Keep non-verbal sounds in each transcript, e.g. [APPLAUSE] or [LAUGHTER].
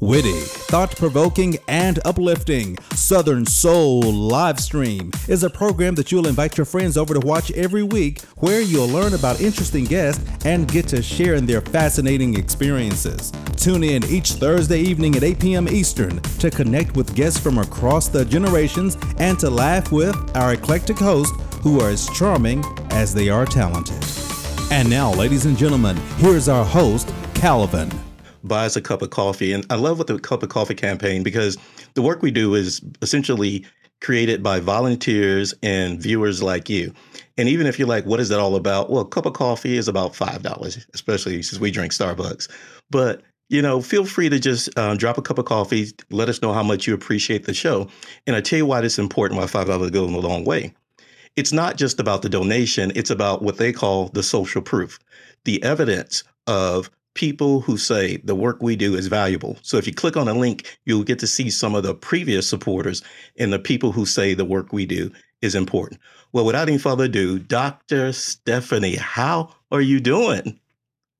Witty, thought provoking, and uplifting, Southern Soul live stream is a program that you'll invite your friends over to watch every week where you'll learn about interesting guests and get to share in their fascinating experiences. Tune in each Thursday evening at 8 p.m. Eastern to connect with guests from across the generations and to laugh with our eclectic hosts who are as charming as they are talented. And now, ladies and gentlemen, here's our host, Calvin buys a cup of coffee. And I love what the cup of coffee campaign because the work we do is essentially created by volunteers and viewers like you. And even if you're like, what is that all about? Well, a cup of coffee is about $5, especially since we drink Starbucks. But you know, feel free to just um, drop a cup of coffee. Let us know how much you appreciate the show. And I tell you why it's important, why $5 goes a long way. It's not just about the donation, it's about what they call the social proof, the evidence of people who say the work we do is valuable. So if you click on a link, you'll get to see some of the previous supporters and the people who say the work we do is important. Well, without any further ado, Dr. Stephanie, how are you doing?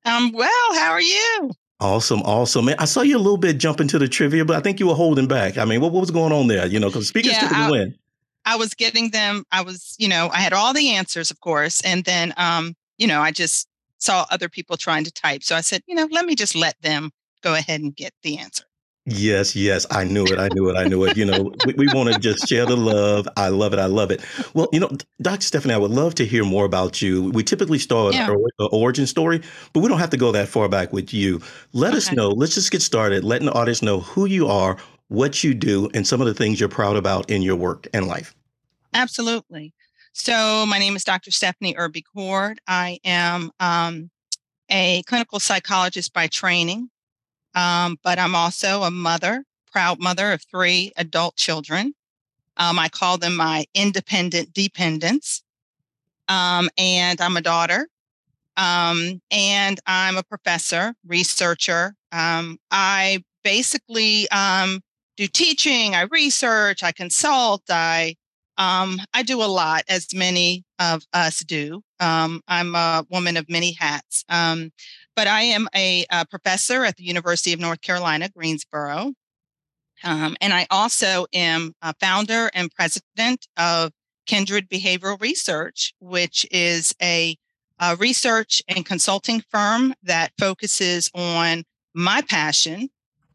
I'm well. How are you? Awesome, awesome. I saw you a little bit jump into the trivia, but I think you were holding back. I mean, what, what was going on there? You know, because speakers yeah, to win. I was getting them. I was, you know, I had all the answers, of course, and then, um, you know, I just saw other people trying to type. So I said, you know, let me just let them go ahead and get the answer. Yes, yes, I knew it. I knew it. I knew it. You know, we, we want to just share the love. I love it. I love it. Well, you know, Dr. Stephanie, I would love to hear more about you. We typically start yeah. an origin story, but we don't have to go that far back with you. Let okay. us know. Let's just get started, letting the audience know who you are, what you do, and some of the things you're proud about in your work and life. Absolutely. So, my name is Dr. Stephanie Irby Coard. I am um, a clinical psychologist by training, um, but I'm also a mother, proud mother of three adult children. Um, I call them my independent dependents. Um, and I'm a daughter. Um, and I'm a professor, researcher. Um, I basically do teaching, I research, I consult, I um, I do a lot, as many of us do. Um, I'm a woman of many hats, um, but I am a, a, professor at the University of North Carolina, Greensboro. Um, and I also am a founder and president of Kindred Behavioral Research, which is a, a research and consulting firm that focuses on my passion,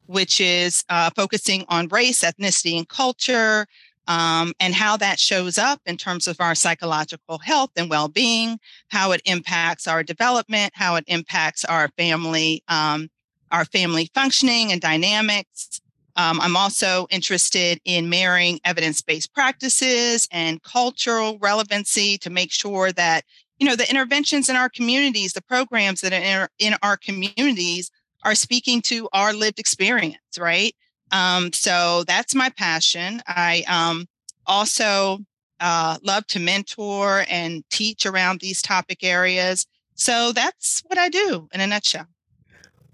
which is uh, focusing on race, ethnicity, and culture, um, and how that shows up in terms of our psychological health and well being, how it impacts our development, how it impacts our family, um, our family functioning and dynamics. Um, I'm also interested in marrying evidence based practices and cultural relevancy to make sure that you know the interventions in our communities, the programs that are in our, in our communities are speaking to our lived experience, right? Um, so that's my passion. I um, also uh, love to mentor and teach around these topic areas. So that's what I do in a nutshell.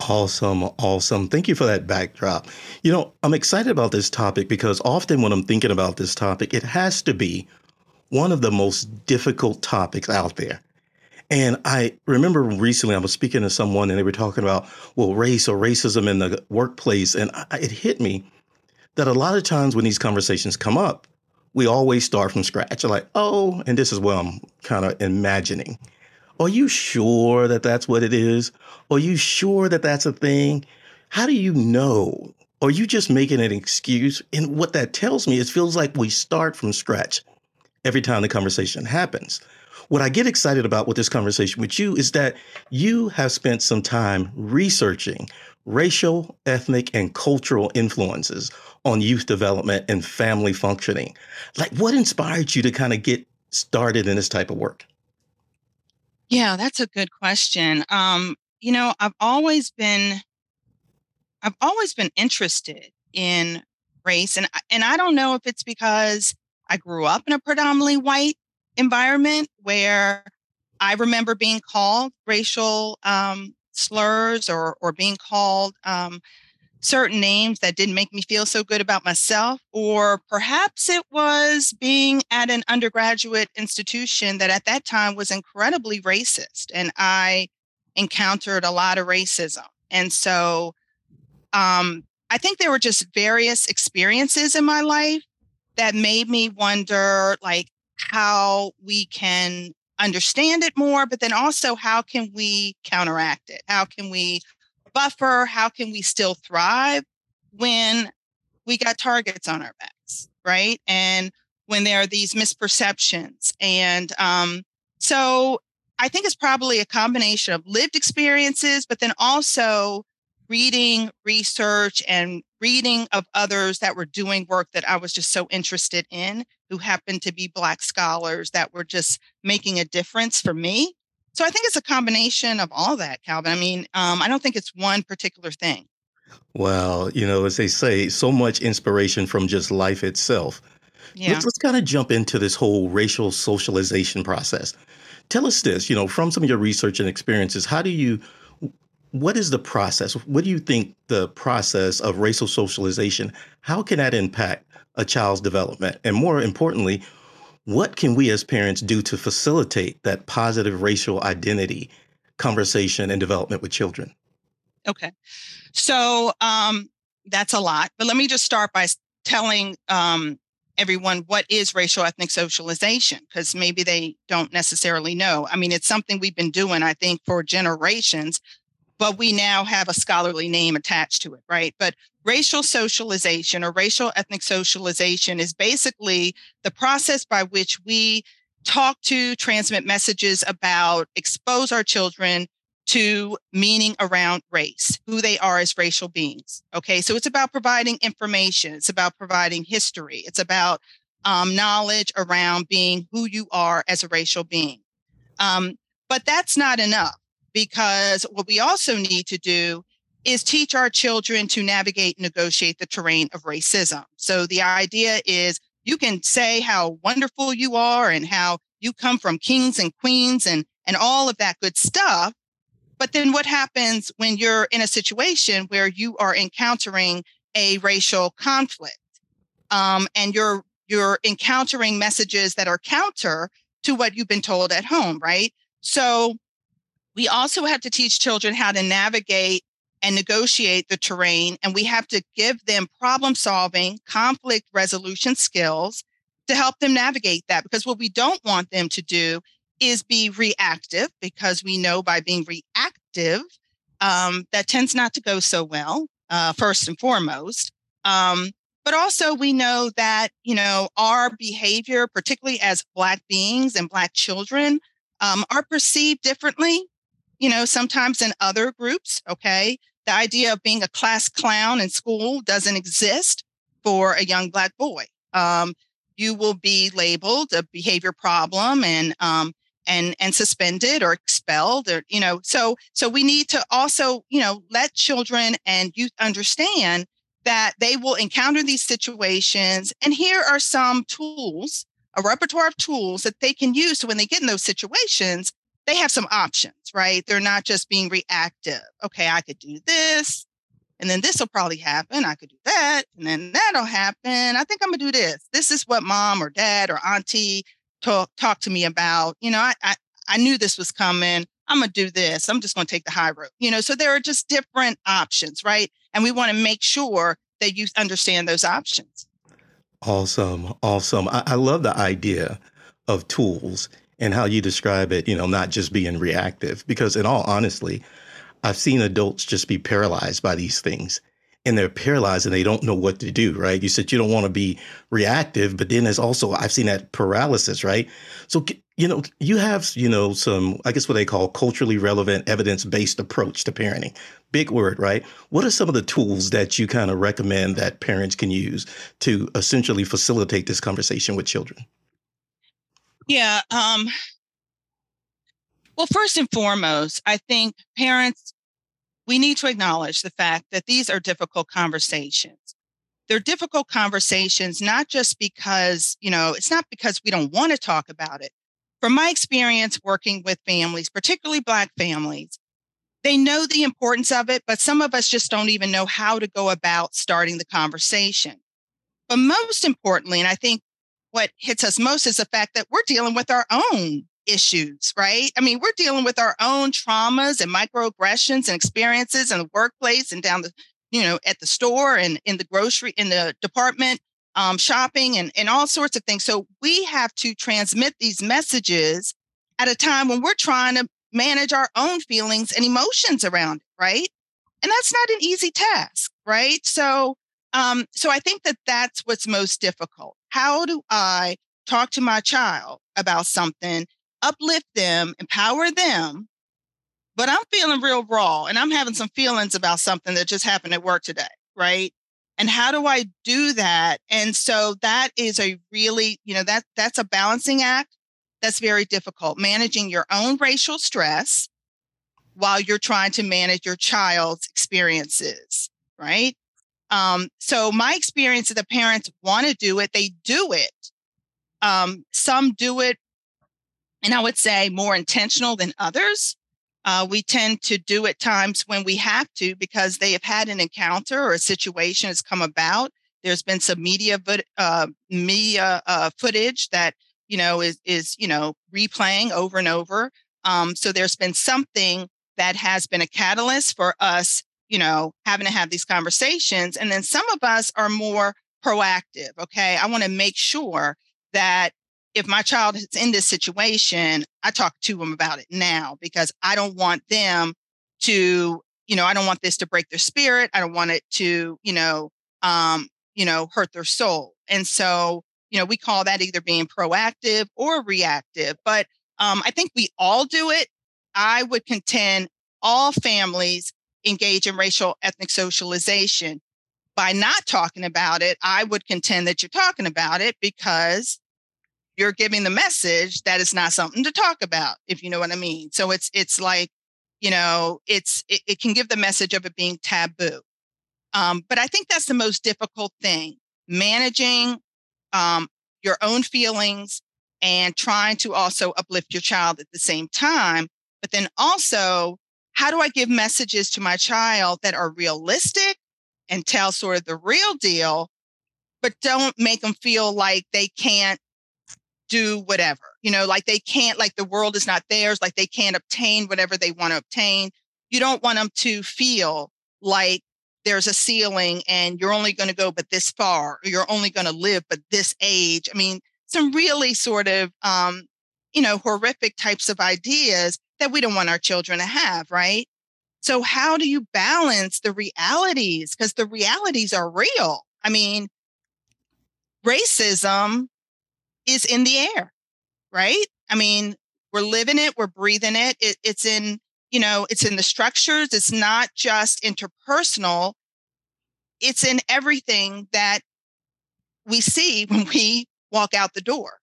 Awesome. Awesome. Thank you for that backdrop. You know, I'm excited about this topic because often when I'm thinking about this topic, it has to be one of the most difficult topics out there. And I remember recently I was speaking to someone and they were talking about, well, race or racism in the workplace. And I, it hit me that a lot of times when these conversations come up, we always start from scratch. Like, oh, and this is what I'm kind of imagining. Are you sure that that's what it is? Are you sure that that's a thing? How do you know? Are you just making an excuse? And what that tells me it feels like we start from scratch every time the conversation happens. What I get excited about with this conversation with you is that you have spent some time researching racial, ethnic, and cultural influences on youth development and family functioning. Like, what inspired you to kind of get started in this type of work? Yeah, that's a good question. Um, you know, I've always been, I've always been interested in race, and and I don't know if it's because I grew up in a predominantly white environment where I remember being called racial um, slurs or or being called um, certain names that didn't make me feel so good about myself, or perhaps it was being at an undergraduate institution that at that time was incredibly racist, and I encountered a lot of racism, and so um, I think there were just various experiences in my life that made me wonder like how we can understand it more, but then also how can we counteract it? How can we buffer? How can we still thrive when we got targets on our backs, right? And when there are these misperceptions. And um, so I think it's probably a combination of lived experiences, but then also reading research and reading of others that were doing work that I was just so interested in, who happened to be Black scholars that were just making a difference for me. So I think it's a combination of all that, Calvin. I mean, um, I don't think it's one particular thing. Well, you know, as they say, so much inspiration from just life itself. Yeah. Let's, let's kind of jump into this whole racial socialization process. Tell us this, you know, from some of your research and experiences, how do you what is the process? What do you think the process of racial socialization, how can that impact a child's development? And more importantly, what can we as parents do to facilitate that positive racial identity conversation and development with children? Okay. So um, that's a lot. But let me just start by telling um, everyone what is racial ethnic socialization, because maybe they don't necessarily know. I mean, it's something we've been doing, I think, for generations but we now have a scholarly name attached to it, right? But racial socialization or racial ethnic socialization is basically the process by which we talk to, transmit messages about, expose our children to meaning around race, who they are as racial beings. Okay, so it's about providing information, it's about providing history, it's about um, knowledge around being who you are as a racial being. Um, but that's not enough because what we also need to do is teach our children to navigate and negotiate the terrain of racism. So the idea is you can say how wonderful you are and how you come from kings and queens and and all of that good stuff. But then what happens when you're in a situation where you are encountering a racial conflict um, and you're you're encountering messages that are counter to what you've been told at home, right? So we also have to teach children how to navigate and negotiate the terrain. And we have to give them problem solving, conflict resolution skills to help them navigate that. Because what we don't want them to do is be reactive, because we know by being reactive, um, that tends not to go so well, uh, first and foremost. Um, but also, we know that, you know, our behavior, particularly as Black beings and Black children, um, are perceived differently you know, sometimes in other groups, okay, the idea of being a class clown in school doesn't exist for a young Black boy. Um, you will be labeled a behavior problem and um, and and suspended or expelled or you know so so we need to also you know let children and youth understand that they will encounter these situations and here are some tools a repertoire of tools that they can use so when they get in those situations they have some options, right? They're not just being reactive. Okay, I could do this, and then this will probably happen. I could do that, and then that'll happen. I think I'm gonna do this. This is what mom or dad or auntie talk talk to me about. You know, I I, I knew this was coming. I'm gonna do this. I'm just gonna take the high road. You know, so there are just different options, right? And we want to make sure that you understand those options. Awesome. Awesome. I, I love the idea of tools and how you describe it, you know, not just being reactive. Because in all honestly, I've seen adults just be paralyzed by these things and they're paralyzed and they don't know what to do, right? You said you don't want to be reactive, but then there's also, I've seen that paralysis, right? So, you know, you have, you know, some, I guess what they call culturally relevant evidence based approach to parenting. Big word, right? What are some of the tools that you kind of recommend that parents can use to essentially facilitate this conversation with children? Yeah. Um, well, first and foremost, I think parents, we need to acknowledge the fact that these are difficult conversations. They're difficult conversations, not just because, you know, it's not because we don't want to talk about it. From my experience working with families, particularly Black families, they know the importance of it, but some of us just don't even know how to go about starting the conversation. But most importantly, and I think what hits us most is the fact that we're dealing with our own issues, right? I mean, we're dealing with our own traumas and microaggressions and experiences in the workplace and down the you know, at the store and in the grocery, in the department, um, shopping and, and all sorts of things. So we have to transmit these messages at a time when we're trying to manage our own feelings and emotions around it, right? And that's not an easy task, right? So, um, so I think that that's what's most difficult. How do I talk to my child about something, uplift them, empower them, but I'm feeling real raw and I'm having some feelings about something that just happened at work today, right? And how do I do that? And so that is a really, you know, that that's a balancing act that's very difficult. Managing your own racial stress while you're trying to manage your child's experiences, right? Um, so my experience is the parents want to do it, they do it. Um, some do it, and I would say more intentional than others. Uh, we tend to do at times when we have to because they have had an encounter or a situation has come about. There's been some media, uh, media uh, footage that you know is is you know replaying over and over. Um, so there's been something that has been a catalyst for us, you know, having to have these conversations. And then some of us are more proactive. Okay, I want to make sure that if my child is in this situation, I talk to them about it now because I don't want them to, you know, I don't want this to break their spirit. I don't want it to, you know, um, you know, hurt their soul. And so, you know, we call that either being proactive or reactive. But um, I think we all do it. I would contend all families engage in racial ethnic socialization. By not talking about it, I would contend that you're talking about it because you're giving the message that it's not something to talk about, if you know what I mean. So it's it's like, you know, it's it, it can give the message of it being taboo. Um, but I think that's the most difficult thing: managing um, your own feelings and trying to also uplift your child at the same time. But then also, how do I give messages to my child that are realistic and tell sort of the real deal, but don't make them feel like they can't do whatever, you know, like they can't, like the world is not theirs, like they can't obtain whatever they want to obtain. You don't want them to feel like there's a ceiling and you're only going to go but this far, or you're only going to live but this age. I mean, some really sort of, um, you know, horrific types of ideas that we don't want our children to have, right? So, how do you balance the realities? Because the realities are real. I mean, racism is in the air, right? I mean, we're living it, we're breathing it. it. It's in, you know, it's in the structures. It's not just interpersonal. It's in everything that we see [LAUGHS] when we walk out the door.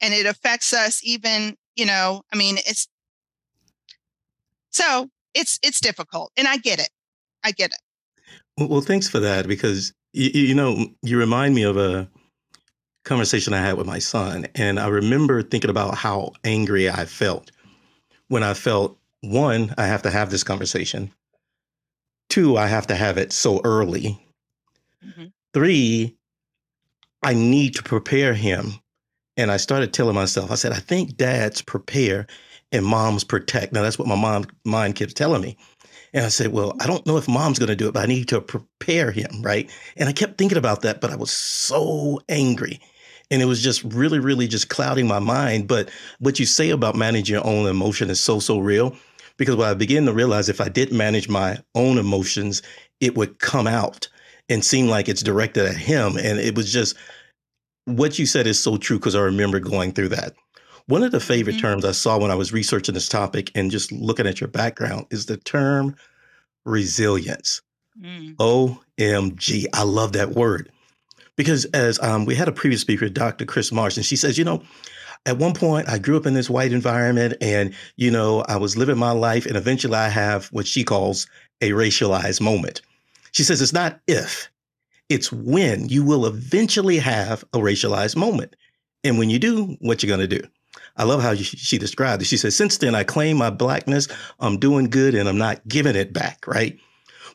And it affects us even, you know, I mean, it's so it's it's difficult. And I get it. I get it. Well, thanks for that because you, you know, you remind me of a conversation I had with my son. And I remember thinking about how angry I felt when I felt one, I have to have this conversation. Two, I have to have it so early. Mm-hmm. Three, I need to prepare him. And I started telling myself, I said, I think dads prepare and moms protect. Now, that's what my mom mind keeps telling me. And I said, Well, I don't know if mom's going to do it, but I need to prepare him. Right. And I kept thinking about that, but I was so angry and it was just really really just clouding my mind but what you say about managing your own emotion is so so real because what i began to realize if i did manage my own emotions it would come out and seem like it's directed at him and it was just what you said is so true because i remember going through that one of the favorite mm-hmm. terms i saw when i was researching this topic and just looking at your background is the term resilience mm. omg i love that word because as um, we had a previous speaker, Dr. Chris Marsh, and she says, you know, at one point I grew up in this white environment and, you know, I was living my life and eventually I have what she calls a racialized moment. She says it's not if, it's when you will eventually have a racialized moment. And when you do, what you're going to do. I love how she described it. She says, since then I claim my blackness, I'm doing good and I'm not giving it back, right?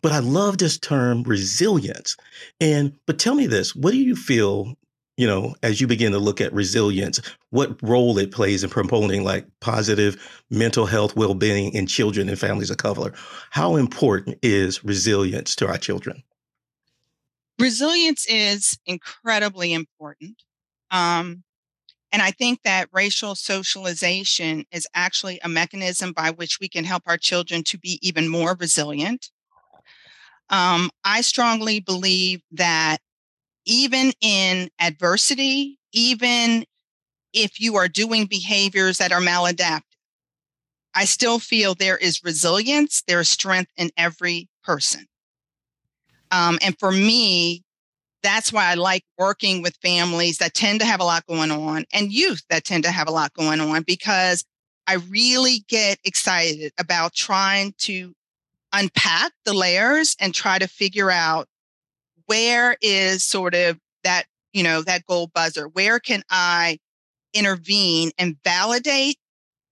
But I love this term resilience. And but tell me this, what do you feel, you know, as you begin to look at resilience, what role it plays in promoting like positive mental health well-being in children and families of color? How important is resilience to our children? resilience is incredibly important. Um, and I think that racial socialization is actually a mechanism by which we can help our children to be even more resilient. Um, I strongly believe that even in adversity, even if you are doing behaviors that are maladaptive, I still feel there is resilience, there is strength in every person. Um, and for me, that's why I like working with families that tend to have a lot going on and youth that tend to have a lot going on because I really get excited about trying to unpack the layers and try to figure out where is sort of that, you know, that gold buzzer? Where can I intervene and validate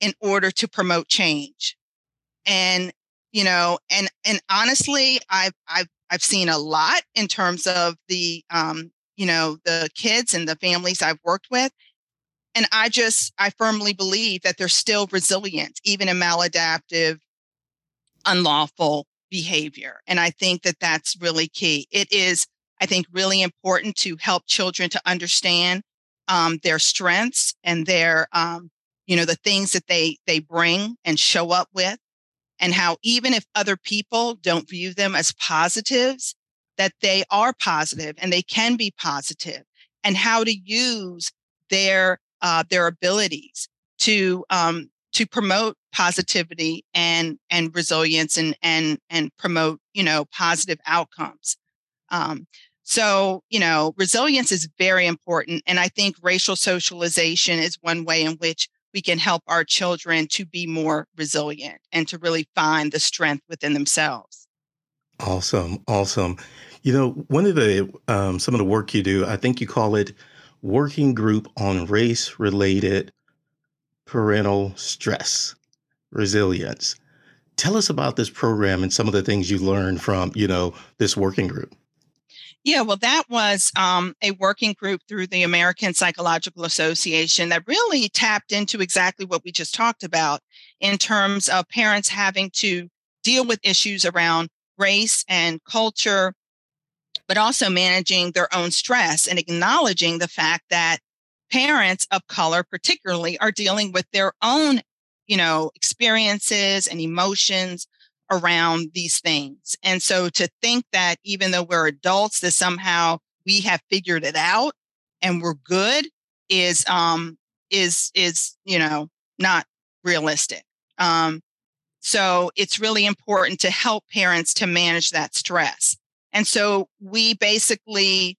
in order to promote change? And, you know, and and honestly, I've I've I've seen a lot in terms of the, um, you know, the kids and the families I've worked with. And I just, I firmly believe that they're still resilient, even in maladaptive, unlawful behavior. And I think that that's really key. It is, I think, really important to help children to understand um, their strengths and their, um, you know, the things that they they bring and show up with, and how even if other people don't view them as positives, that they are positive and they can be positive, and how to use their uh, their abilities to um, to promote positivity and and resilience and and and promote you know positive outcomes. Um, so you know resilience is very important, and I think racial socialization is one way in which we can help our children to be more resilient and to really find the strength within themselves. Awesome, awesome. You know, one of the um, some of the work you do, I think you call it working group on race related parental stress resilience. Tell us about this program and some of the things you learned from you know this working group. Yeah, well, that was um, a working group through the American Psychological Association that really tapped into exactly what we just talked about in terms of parents having to deal with issues around race and culture, but also managing their own stress and acknowledging the fact that parents of color, particularly, are dealing with their own, you know, experiences and emotions around these things. And so to think that even though we're adults, that somehow we have figured it out and we're good is um is is you know not realistic. Um so it's really important to help parents to manage that stress. And so we basically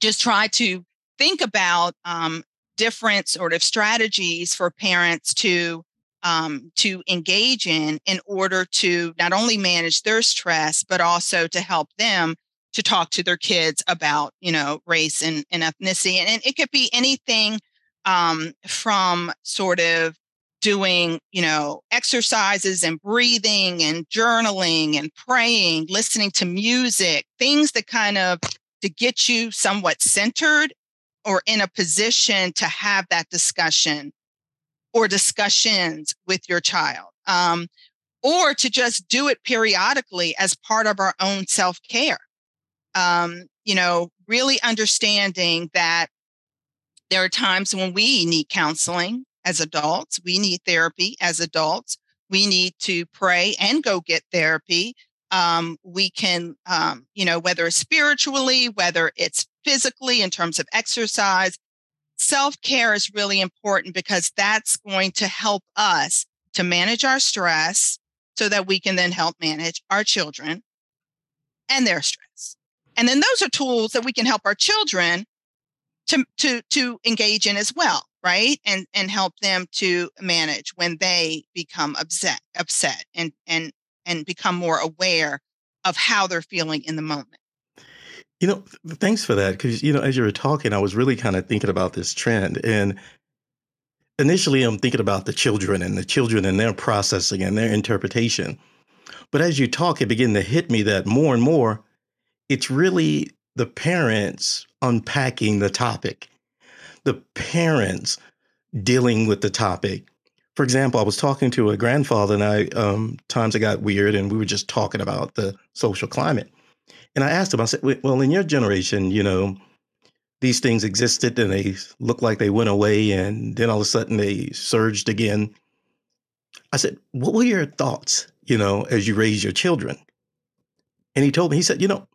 just try to think about um, different sort of strategies for parents to um, to engage in in order to not only manage their stress but also to help them to talk to their kids about you know race and, and ethnicity. And, and, it could be anything um, from sort of doing you know exercises and breathing and journaling and praying listening to music things that kind of to get you somewhat centered or in a position to have that discussion or discussions with your child, um, or to just do it periodically as part of our own self care. Um, you know, really understanding that there are times when we need counseling as adults, we need therapy as adults, we need to pray and go get therapy. Um, we can, um, you know, whether it's spiritually, whether it's physically in terms of exercise, self care is really important because that's going to help us to manage our stress so that we can then help manage our children and their stress. And then those are tools that we can help our children to, to, to engage in as well, right? And, and help them to manage when they become upset, upset and, and, and become more aware of how they're feeling in the moment. You know, thanks for that. Because, you know, as you were talking, I was really kind of thinking about this trend. And initially, I'm thinking about the children and the children and their processing and their interpretation. But as you talk, it began to hit me that more and more, it's really the parents unpacking the topic, the parents dealing with the topic. For example, I was talking to a grandfather, and I um, times it got weird, and we were just talking about the social climate. And I asked him, I said, well, in your generation, you know, these things existed and they looked like they went away and then all of a sudden they surged again. I said, what were your thoughts, you know, as you raised your children? And he told me, he said, you know,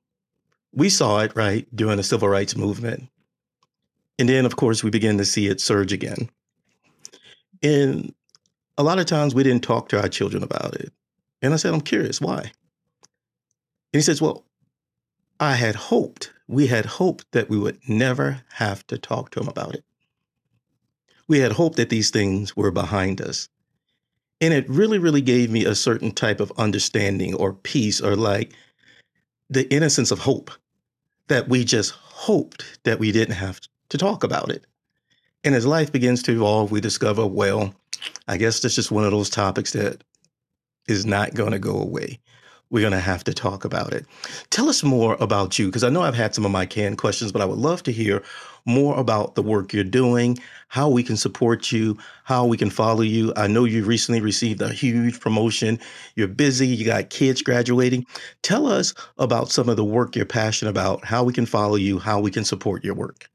we saw it, right, during the civil rights movement. And then, of course, we began to see it surge again. And a lot of times we didn't talk to our children about it. And I said, I'm curious, why? And he says, Well, I had hoped, we had hoped that we would never have to talk to him about it. We had hoped that these things were behind us. And it really, really gave me a certain type of understanding or peace or like the innocence of hope that we just hoped that we didn't have to talk about it. And as life begins to evolve, we discover, well, I guess that's just one of those topics that is not going to go away. We're going to have to talk about it. Tell us more about you, because I know I've had some of my canned questions, but I would love to hear more about the work you're doing, how we can support you, how we can follow you. I know you recently received a huge promotion. You're busy, you got kids graduating. Tell us about some of the work you're passionate about, how we can follow you, how we can support your work.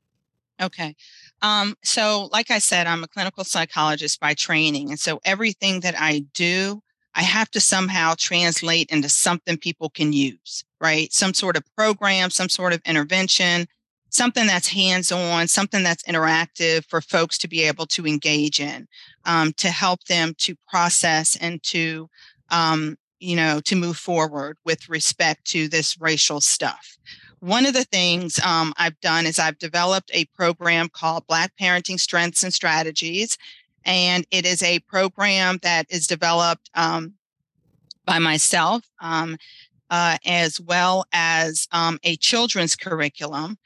Okay. Um, so, like I said, I'm a clinical psychologist by training. And so everything that I do, I have to somehow translate into something people can use, right? Some sort of program, some sort of intervention, something that's hands on, something that's interactive for folks to be able to engage in, um, to help them to process and to, um, you know, to move forward with respect to this racial stuff one of the things um, I've done is I've developed a program called Black Parenting Strengths and Strategies. And it is a program that is developed um, by myself, um, uh, as well as um, a children's curriculum.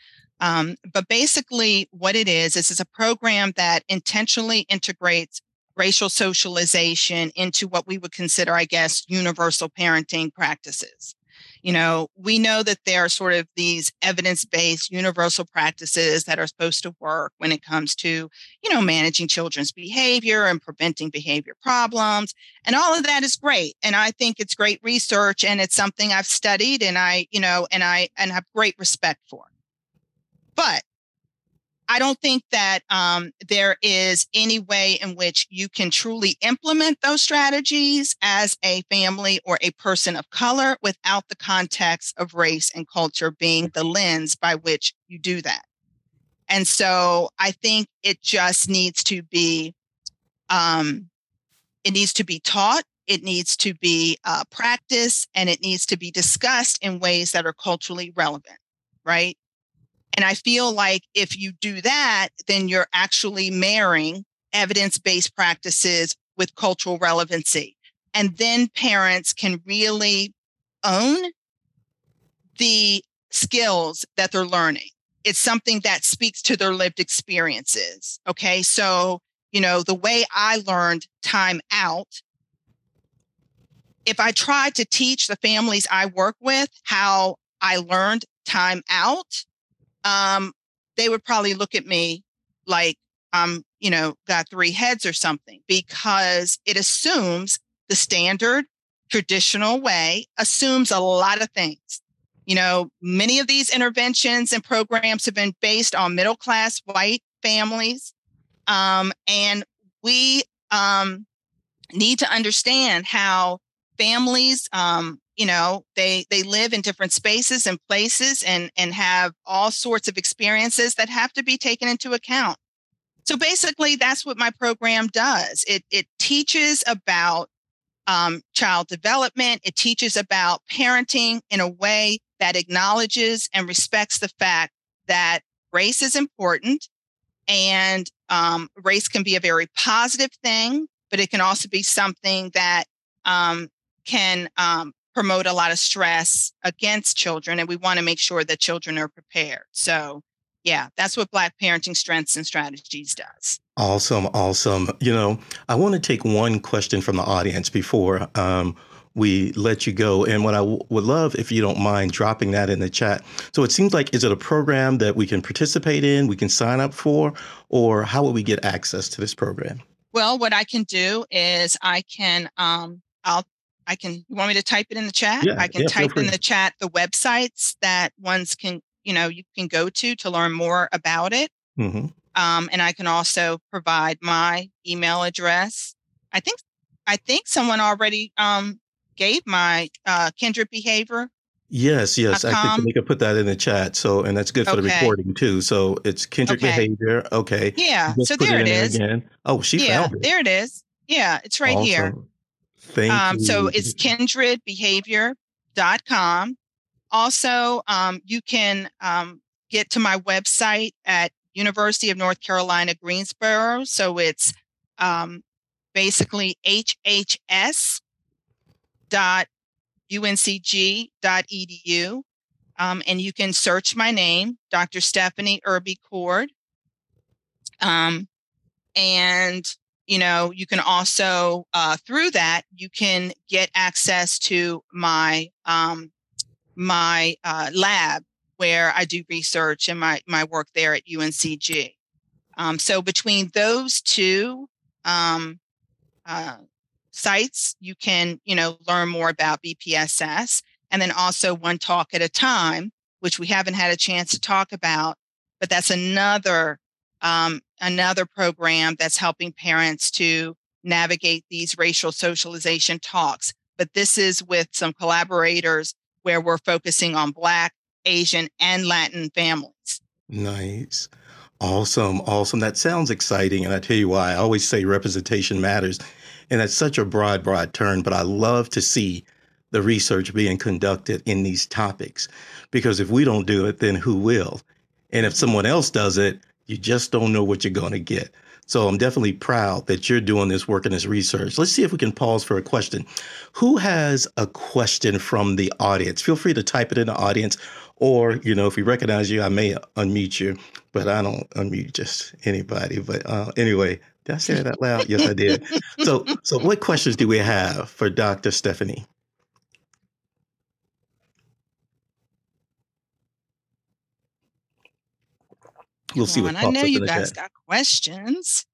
Um, but basically, what it is, is it's a program that intentionally integrates racial socialization into what we would consider, I guess, universal parenting practices you know, we know that there are sort of these evidence based universal practices that are supposed to work when it comes to, you know, managing children's behavior and preventing behavior problems. And all of that is great. And I think it's great research and it's something I've studied and I, you know, and I and have great respect for. But I don't think that um, there is any way in which you can truly implement those strategies as a family or a person of color without the context of race and culture being the lens by which you do that. And so I think it just needs to be, um, it needs to be taught, it needs to be uh, practiced, and it needs to be discussed in ways that are culturally relevant, right? And I feel like if you do that, then you're actually marrying evidence based practices with cultural relevancy. And then parents can really own the skills that they're learning. It's something that speaks to their lived experiences. Okay. So, you know, the way I learned time out, if I tried to teach the families I work with how I learned time out, um, they would probably look at me like I'm, you know, got three heads or something because it assumes the standard traditional way assumes a lot of things. You know, many of these interventions and programs have been based on middle class white families. Um, and we um, need to understand how families um, you know they they live in different spaces and places and and have all sorts of experiences that have to be taken into account. So basically that's what my program does. It it teaches about um, child development. It teaches about parenting in a way that acknowledges and respects the fact that race is important and um, race can be a very positive thing but it can also be something that um, can um, promote a lot of stress against children and we want to make sure that children are prepared. So yeah that's what black parenting strengths and strategies does. Awesome awesome. You know i want to take one question from the audience before um, we let you go and what I w- would love if you don't mind dropping that in the chat. So it seems like is it a program that we can participate in we can sign up for or how would we get access to this program? Well what i can do is i can um, i'll I can. You want me to type it in the chat? Yeah, I can yeah, type in the chat the websites that ones can, you know, you can go to to learn more about it. hmm Um, and I can also provide my email address. I think I think someone already um, gave my uh, kindred behavior. Yes, yes. I think we Tamika put that in the chat. So, and that's good for the recording too. So it's Kindred Okay. behavior. Okay. Yeah. So there it there is. Again. Oh, she Yeah, found it. there it is. Yeah, it's right here. Thank Um, you. so it's kindredbehavior.com. Also, um, you can um, get to my website at University of North Carolina, Greensboro. So it's um, basically hhs dot uncg.edu. Um, and you can search my name, Dr. Stephanie Irby Coard. Um, and you know you can also uh, through that you can get access to my um, my uh, lab where i do research and my my work there at uncg um, so between those two um, uh, sites you can you know learn more about bpss and then also one talk at a time which we haven't had a chance to talk about but that's another um, another program that's helping parents to navigate these racial socialization talks. But this is with some collaborators where we're focusing on Black, Asian, and Latin families. Nice. Awesome. Awesome. That sounds exciting. And I tell you why. I always say representation matters. And that's such a broad, broad term, but I love to see the research being conducted in these topics because if we don't do it, then who will? And if someone else does it, you just don't know what you're going to get. So I'm definitely proud that you're doing this work and this research. Let's see if we can pause for a question. Who has a question from the audience? Feel free to type it in the audience, or you know, if we recognize you, I may unmute you, but I don't unmute just anybody. But uh, anyway, did I say that out loud? Yes, I did. So, so what questions do we have for Dr. Stephanie? We'll see what Come on, pops I know up you guys got questions.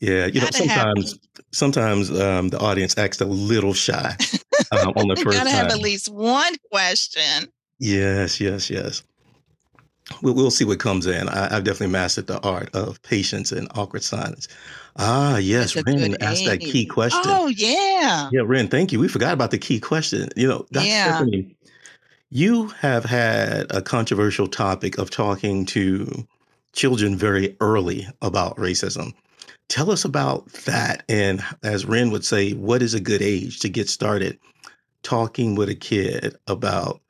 Yeah, you know, Gotta have- sometimes sometimes um, the audience acts a little shy um, on the [LAUGHS] first gotta have at least one question. Yes, yes, yes. We'll, we'll see what comes in. I, I've definitely mastered the art of patience and awkward silence. Ah, yes, Ren asked that key question. Oh yeah. Yeah, Ren, thank you. We forgot about the key question. You know, Dr. Yeah. Stephanie, you have had a controversial topic of talking to children very early about racism. Tell us about that. And as Ren would say, what is a good age to get started talking with a kid about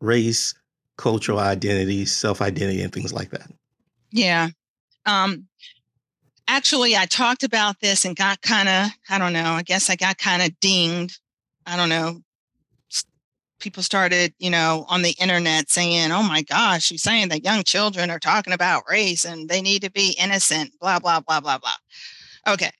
race, cultural identity, self identity, and things like that? Yeah. Um actually I talked about this and got kind of I don't know, I guess I got kind of dinged. I don't know. People started, you know, on the internet saying, "Oh my gosh, she's saying that young children are talking about race and they need to be innocent, blah blah blah blah blah." Okay.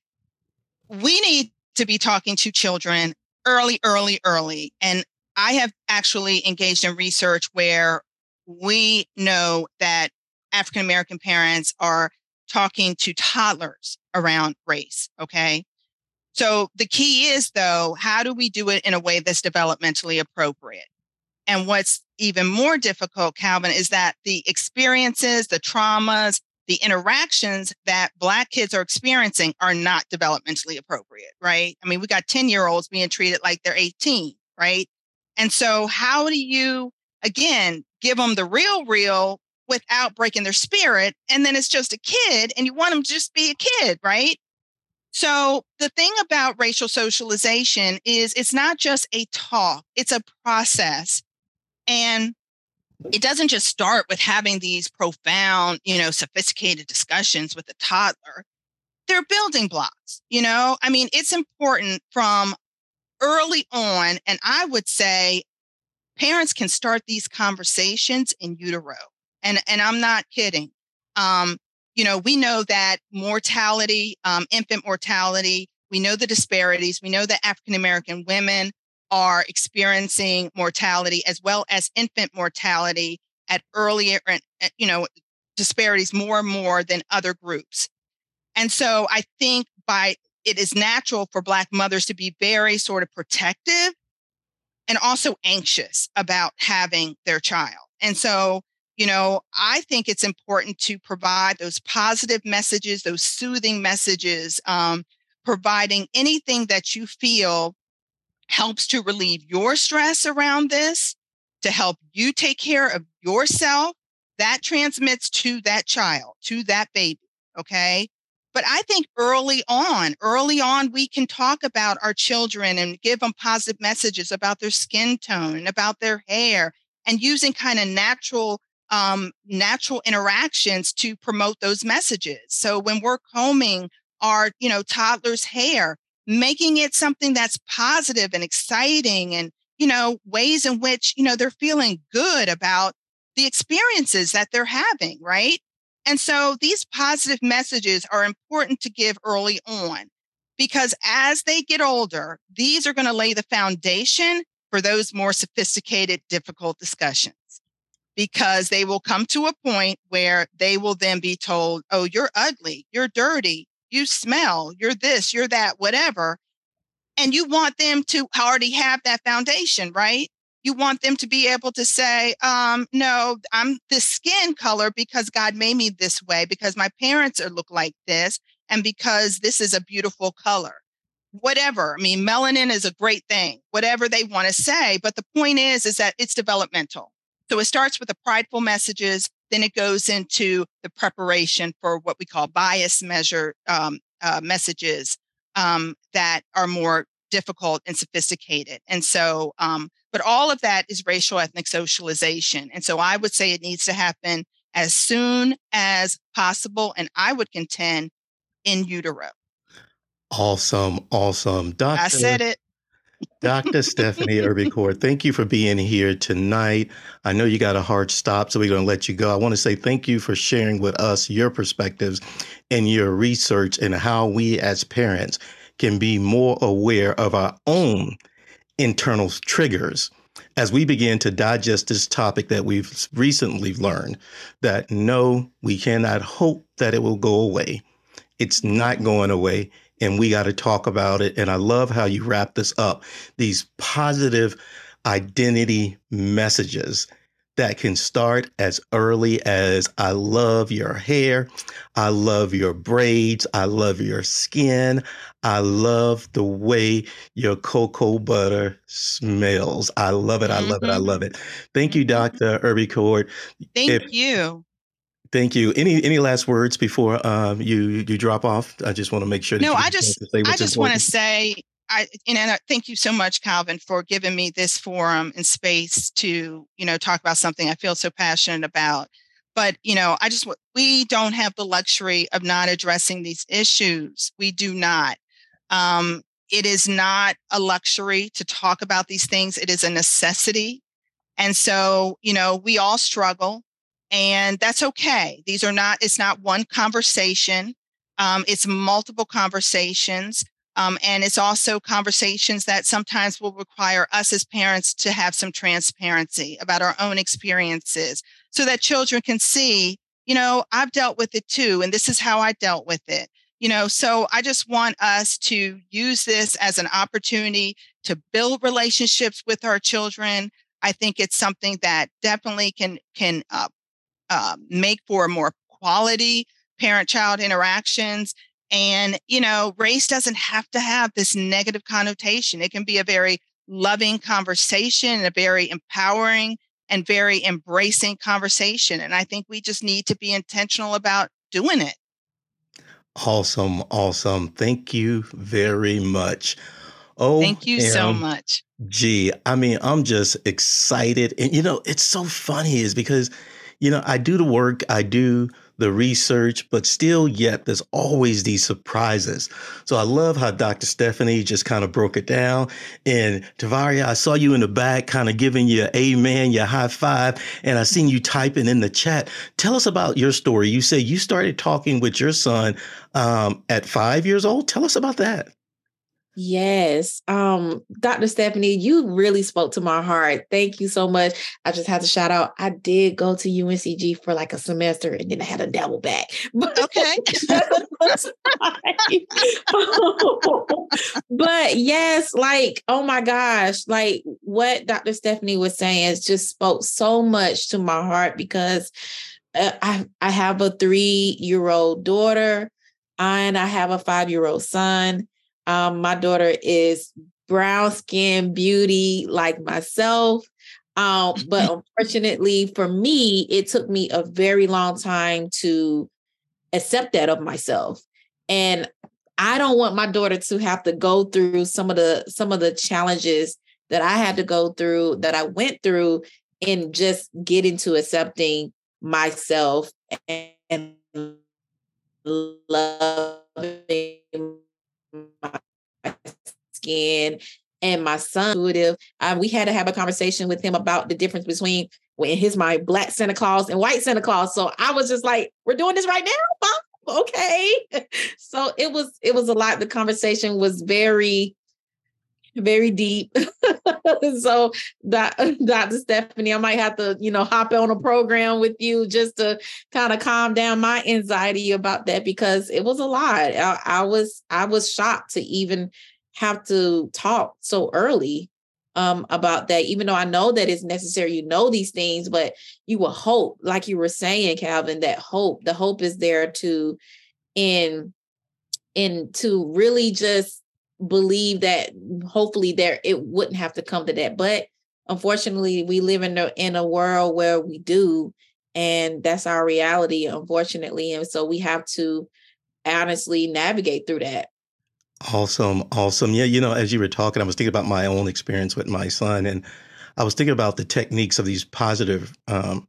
We need to be talking to children early early early and I have actually engaged in research where we know that African American parents are talking to toddlers around race. Okay. So the key is, though, how do we do it in a way that's developmentally appropriate? And what's even more difficult, Calvin, is that the experiences, the traumas, the interactions that Black kids are experiencing are not developmentally appropriate, right? I mean, we got 10 year olds being treated like they're 18, right? And so, how do you, again, give them the real, real without breaking their spirit? And then it's just a kid and you want them to just be a kid, right? So, the thing about racial socialization is it's not just a talk, it's a process. And it doesn't just start with having these profound, you know, sophisticated discussions with a toddler. They're building blocks, you know? I mean, it's important from early on. And I would say parents can start these conversations in utero. And, and I'm not kidding. Um, you know, we know that mortality, um, infant mortality, we know the disparities. We know that African American women are experiencing mortality as well as infant mortality at earlier, you know, disparities more and more than other groups. And so I think by it is natural for Black mothers to be very sort of protective and also anxious about having their child. And so, you know, I think it's important to provide those positive messages, those soothing messages, um, providing anything that you feel helps to relieve your stress around this, to help you take care of yourself. That transmits to that child, to that baby. Okay. But I think early on, early on, we can talk about our children and give them positive messages about their skin tone about their hair and using kind of natural um, natural interactions to promote those messages. So when we're combing our, you know, toddler's hair, making it something that's positive and exciting and, you know, ways in which, you know, they're feeling good about the experiences that they're having, right? And so these positive messages are important to give early on because as they get older, these are going to lay the foundation for those more sophisticated, difficult discussions because they will come to a point where they will then be told, oh, you're ugly, you're dirty, you smell, you're this, you're that, whatever. And you want them to already have that foundation, right? You want them to be able to say, um, no, I'm this skin color because God made me this way, because my parents are look like this, and because this is a beautiful color. Whatever. I mean, melanin is a great thing, whatever they want to say. But the point is, is that it's developmental. So it starts with the prideful messages, then it goes into the preparation for what we call bias measure um, uh, messages um, that are more difficult and sophisticated. And so, um, but all of that is racial ethnic socialization. And so I would say it needs to happen as soon as possible. And I would contend in utero. Awesome. Awesome. Doctor, I said it. Dr. Stephanie Irby Coard, thank you for being here tonight. I know you got a hard stop, so we're going to let you go. I want to say thank you for sharing with us your perspectives and your research and how we as parents can be more aware of our own internal triggers as we begin to digest this topic that we've recently learned that no, we cannot hope that it will go away. It's not going away and we got to talk about it. And I love how you wrap this up these positive identity messages that can start as early as I love your hair, I love your braids, I love your skin, I love the way your cocoa butter smells. I love it, I love it, I mm-hmm. love it. Thank you. Dr. Irby Coard. Thank if, you. Thank you. Any any last words before um, you you drop off? I just want to make sure. no, I just I just want to say I and I thank you so much, Calvin, for giving me this forum and space to you know talk about something I feel so passionate about. But you know, I just we don't have the luxury of not addressing these issues. We do not. Um, it is not a luxury to talk about these things. It is a necessity. And so, you know, we all struggle and that's okay. These are not, it's not one conversation. Um, it's multiple conversations. Um, and it's also conversations that sometimes will require us as parents to have some transparency about our own experiences so that children can see, you know, I've dealt with it too, and this is how I dealt with it. You know, so I just want us to use this as an opportunity to build relationships with our children. I think it's something that definitely can can uh, uh, make for more quality parent child interactions. And, you know, race doesn't have to have this negative connotation. It can be a very loving conversation, a very empowering and very embracing conversation. And I think we just need to be intentional about doing it. Awesome. Awesome. Thank you very much. Oh, thank you so much. Gee, I mean, I'm just excited. And, you know, it's so funny is because you know, I do the work, I do the research, but still, yet there's always these surprises. So I love how Dr. Stephanie just kind of broke it down. And Tavara, I saw you in the back, kind of giving you amen, your high five, and I seen you typing in the chat. Tell us about your story. You say you started talking with your son um, at five years old. Tell us about that. Yes. Um, Dr. Stephanie, you really spoke to my heart. Thank you so much. I just had to shout out. I did go to UNCG for like a semester and then I had a double back. [LAUGHS] Okay. [LAUGHS] [LAUGHS] but yes, like, oh my gosh, like what Dr. Stephanie was saying has just spoke so much to my heart because uh, I I have a three year old daughter and I have a five year old son um, my daughter is brown skin beauty like myself. Um, [LAUGHS] but unfortunately for me, it took me a very long time to accept that of myself. And I don't want my daughter to have to go through some of the some of the challenges that I had to go through, that I went through in just getting to accepting myself and, loving my skin and my son intuitive. Um, we had to have a conversation with him about the difference between in his mind black Santa Claus and white Santa Claus. So I was just like, we're doing this right now, Mom? okay. [LAUGHS] so it was it was a lot. The conversation was very very deep. [LAUGHS] so Dr. Stephanie, I might have to, you know, hop on a program with you just to kind of calm down my anxiety about that because it was a lot. I, I was I was shocked to even have to talk so early um about that even though i know that it's necessary you know these things but you will hope like you were saying calvin that hope the hope is there to in in to really just believe that hopefully there it wouldn't have to come to that but unfortunately we live in a in a world where we do and that's our reality unfortunately and so we have to honestly navigate through that awesome awesome yeah you know as you were talking i was thinking about my own experience with my son and i was thinking about the techniques of these positive um,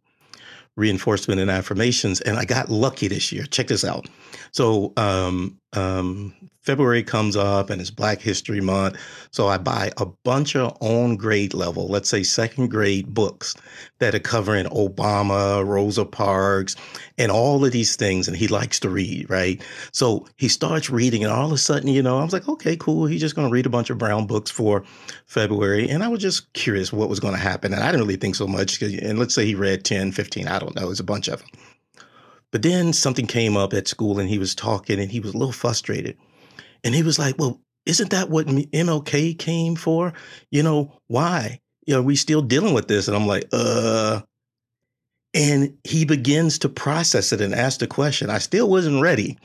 reinforcement and affirmations. And I got lucky this year. Check this out. So um, um, February comes up and it's Black History Month. So I buy a bunch of on grade level, let's say second grade books that are covering Obama, Rosa Parks, and all of these things. And he likes to read, right? So he starts reading, and all of a sudden, you know, I was like, okay, cool. He's just going to read a bunch of Brown books for February. And I was just curious what was going to happen. And I didn't really think so much. And let's say he read 10, 15, I don't know. It's a bunch of them. But then something came up at school and he was talking and he was a little frustrated. And he was like, well, isn't that what MLK came for? You know, why? You know, we still dealing with this. And I'm like, uh, and he begins to process it and ask the question. I still wasn't ready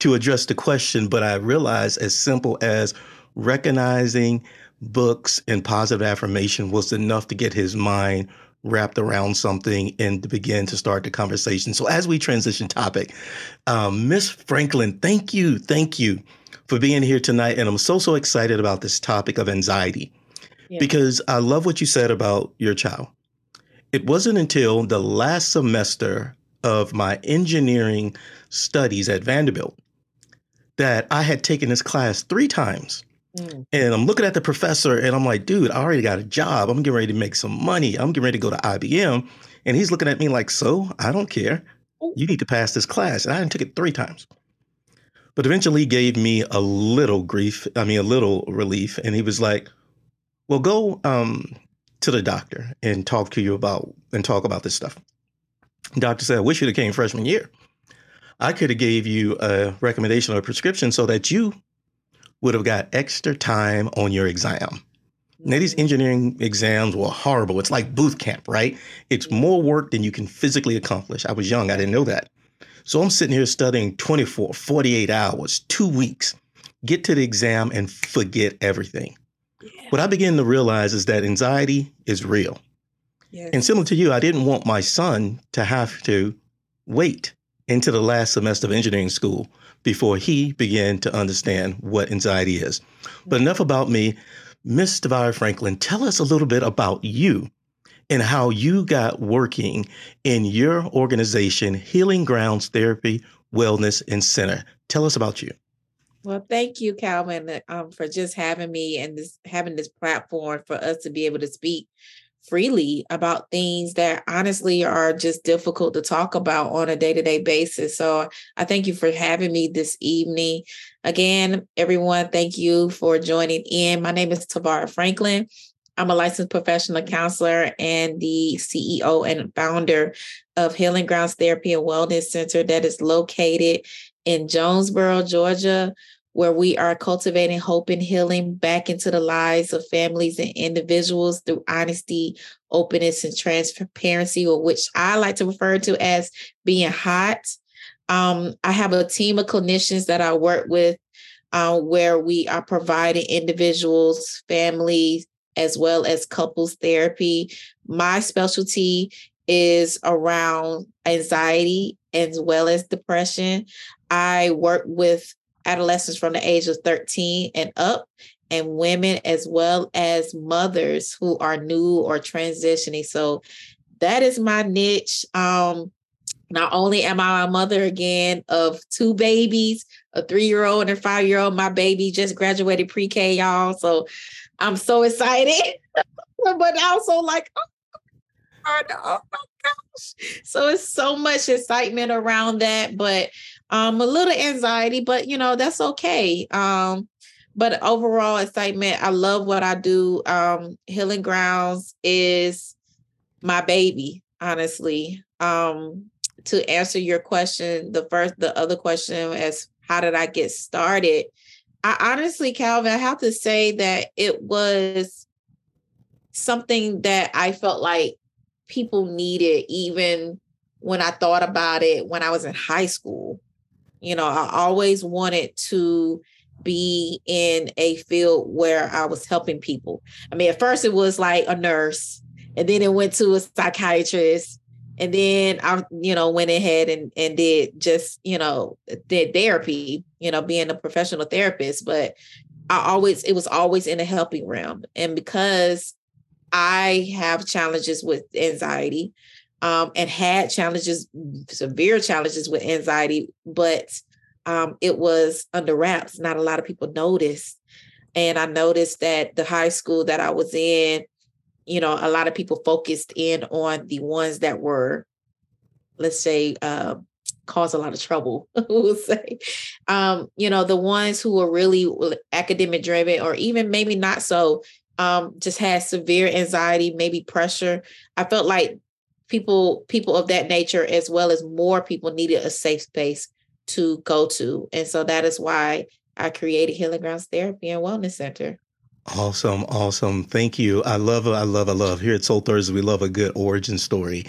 to address the question, but I realized as simple as recognizing books and positive affirmation was enough to get his mind wrapped around something and to begin to start the conversation. So as we transition topic, um, Miss Franklin, thank you, thank you for being here tonight. And I'm so, so excited about this topic of anxiety yeah. because I love what you said about your child. It wasn't until the last semester of my engineering studies at Vanderbilt that I had taken this class three times. Mm. And I'm looking at the professor and I'm like, dude, I already got a job. I'm getting ready to make some money. I'm getting ready to go to IBM. And he's looking at me like, so I don't care. You need to pass this class. And I took it three times. But eventually he gave me a little grief, I mean, a little relief. And he was like, well, go um, to the doctor and talk to you about and talk about this stuff. The doctor said, I wish you'd have came freshman year. I could have gave you a recommendation or a prescription so that you would have got extra time on your exam. Now, these engineering exams were horrible. It's like booth camp, right? It's more work than you can physically accomplish. I was young, I didn't know that. So I'm sitting here studying 24, 48 hours, two weeks, get to the exam and forget everything. Yeah. What I began to realize is that anxiety is real. Yes. And similar to you, I didn't want my son to have to wait into the last semester of engineering school before he began to understand what anxiety is. But mm-hmm. enough about me. Miss Tavara Franklin, tell us a little bit about you and how you got working in your organization, Healing Grounds Therapy, Wellness, and Center. Tell us about you. Well, thank you, Calvin, um, for just having me and this having this platform for us to be able to speak freely about things that honestly are just difficult to talk about on a day-to-day basis. So I thank you for having me this evening. Again, everyone, thank you for joining in. My name is Tavara Franklin. I'm a licensed professional counselor and the CEO and founder of Healing Grounds Therapy and Wellness Center that is located in Jonesboro, Georgia, where we are cultivating hope and healing back into the lives of families and individuals through honesty, openness, and transparency, or which I like to refer to as being hot. Um, I have a team of clinicians that I work with uh, where we are providing individuals, families, as well as couples therapy. My specialty is around anxiety as well as depression. I work with adolescents from the age of 13 and up, and women as well as mothers who are new or transitioning. So that is my niche. Um, not only am I a mother again of two babies, a three year old and a five year old, my baby just graduated pre K, y'all. So I'm so excited, [LAUGHS] but also like, oh, oh my gosh. So it's so much excitement around that, but um, a little anxiety, but you know, that's okay. Um, but overall excitement. I love what I do. Um, Healing Grounds is my baby, honestly. Um, to answer your question, the first, the other question is how did I get started? I honestly, Calvin, I have to say that it was something that I felt like people needed even when I thought about it when I was in high school. You know, I always wanted to be in a field where I was helping people. I mean, at first it was like a nurse, and then it went to a psychiatrist, and then I, you know, went ahead and and did just, you know, did therapy, you know, being a professional therapist. But I always, it was always in a helping realm. And because I have challenges with anxiety, um, and had challenges, severe challenges with anxiety, but um, it was under wraps. Not a lot of people noticed. And I noticed that the high school that I was in, you know, a lot of people focused in on the ones that were, let's say, uh, a lot of trouble, [LAUGHS] we'll say. Um, you know, the ones who were really academic driven or even maybe not so, um, just had severe anxiety, maybe pressure. I felt like people people of that nature as well as more people needed a safe space to go to. And so that is why I created Healing Grounds Therapy and Wellness Center. Awesome, awesome. Thank you. I love, I love, I love. Here at Soul Thursday, we love a good origin story.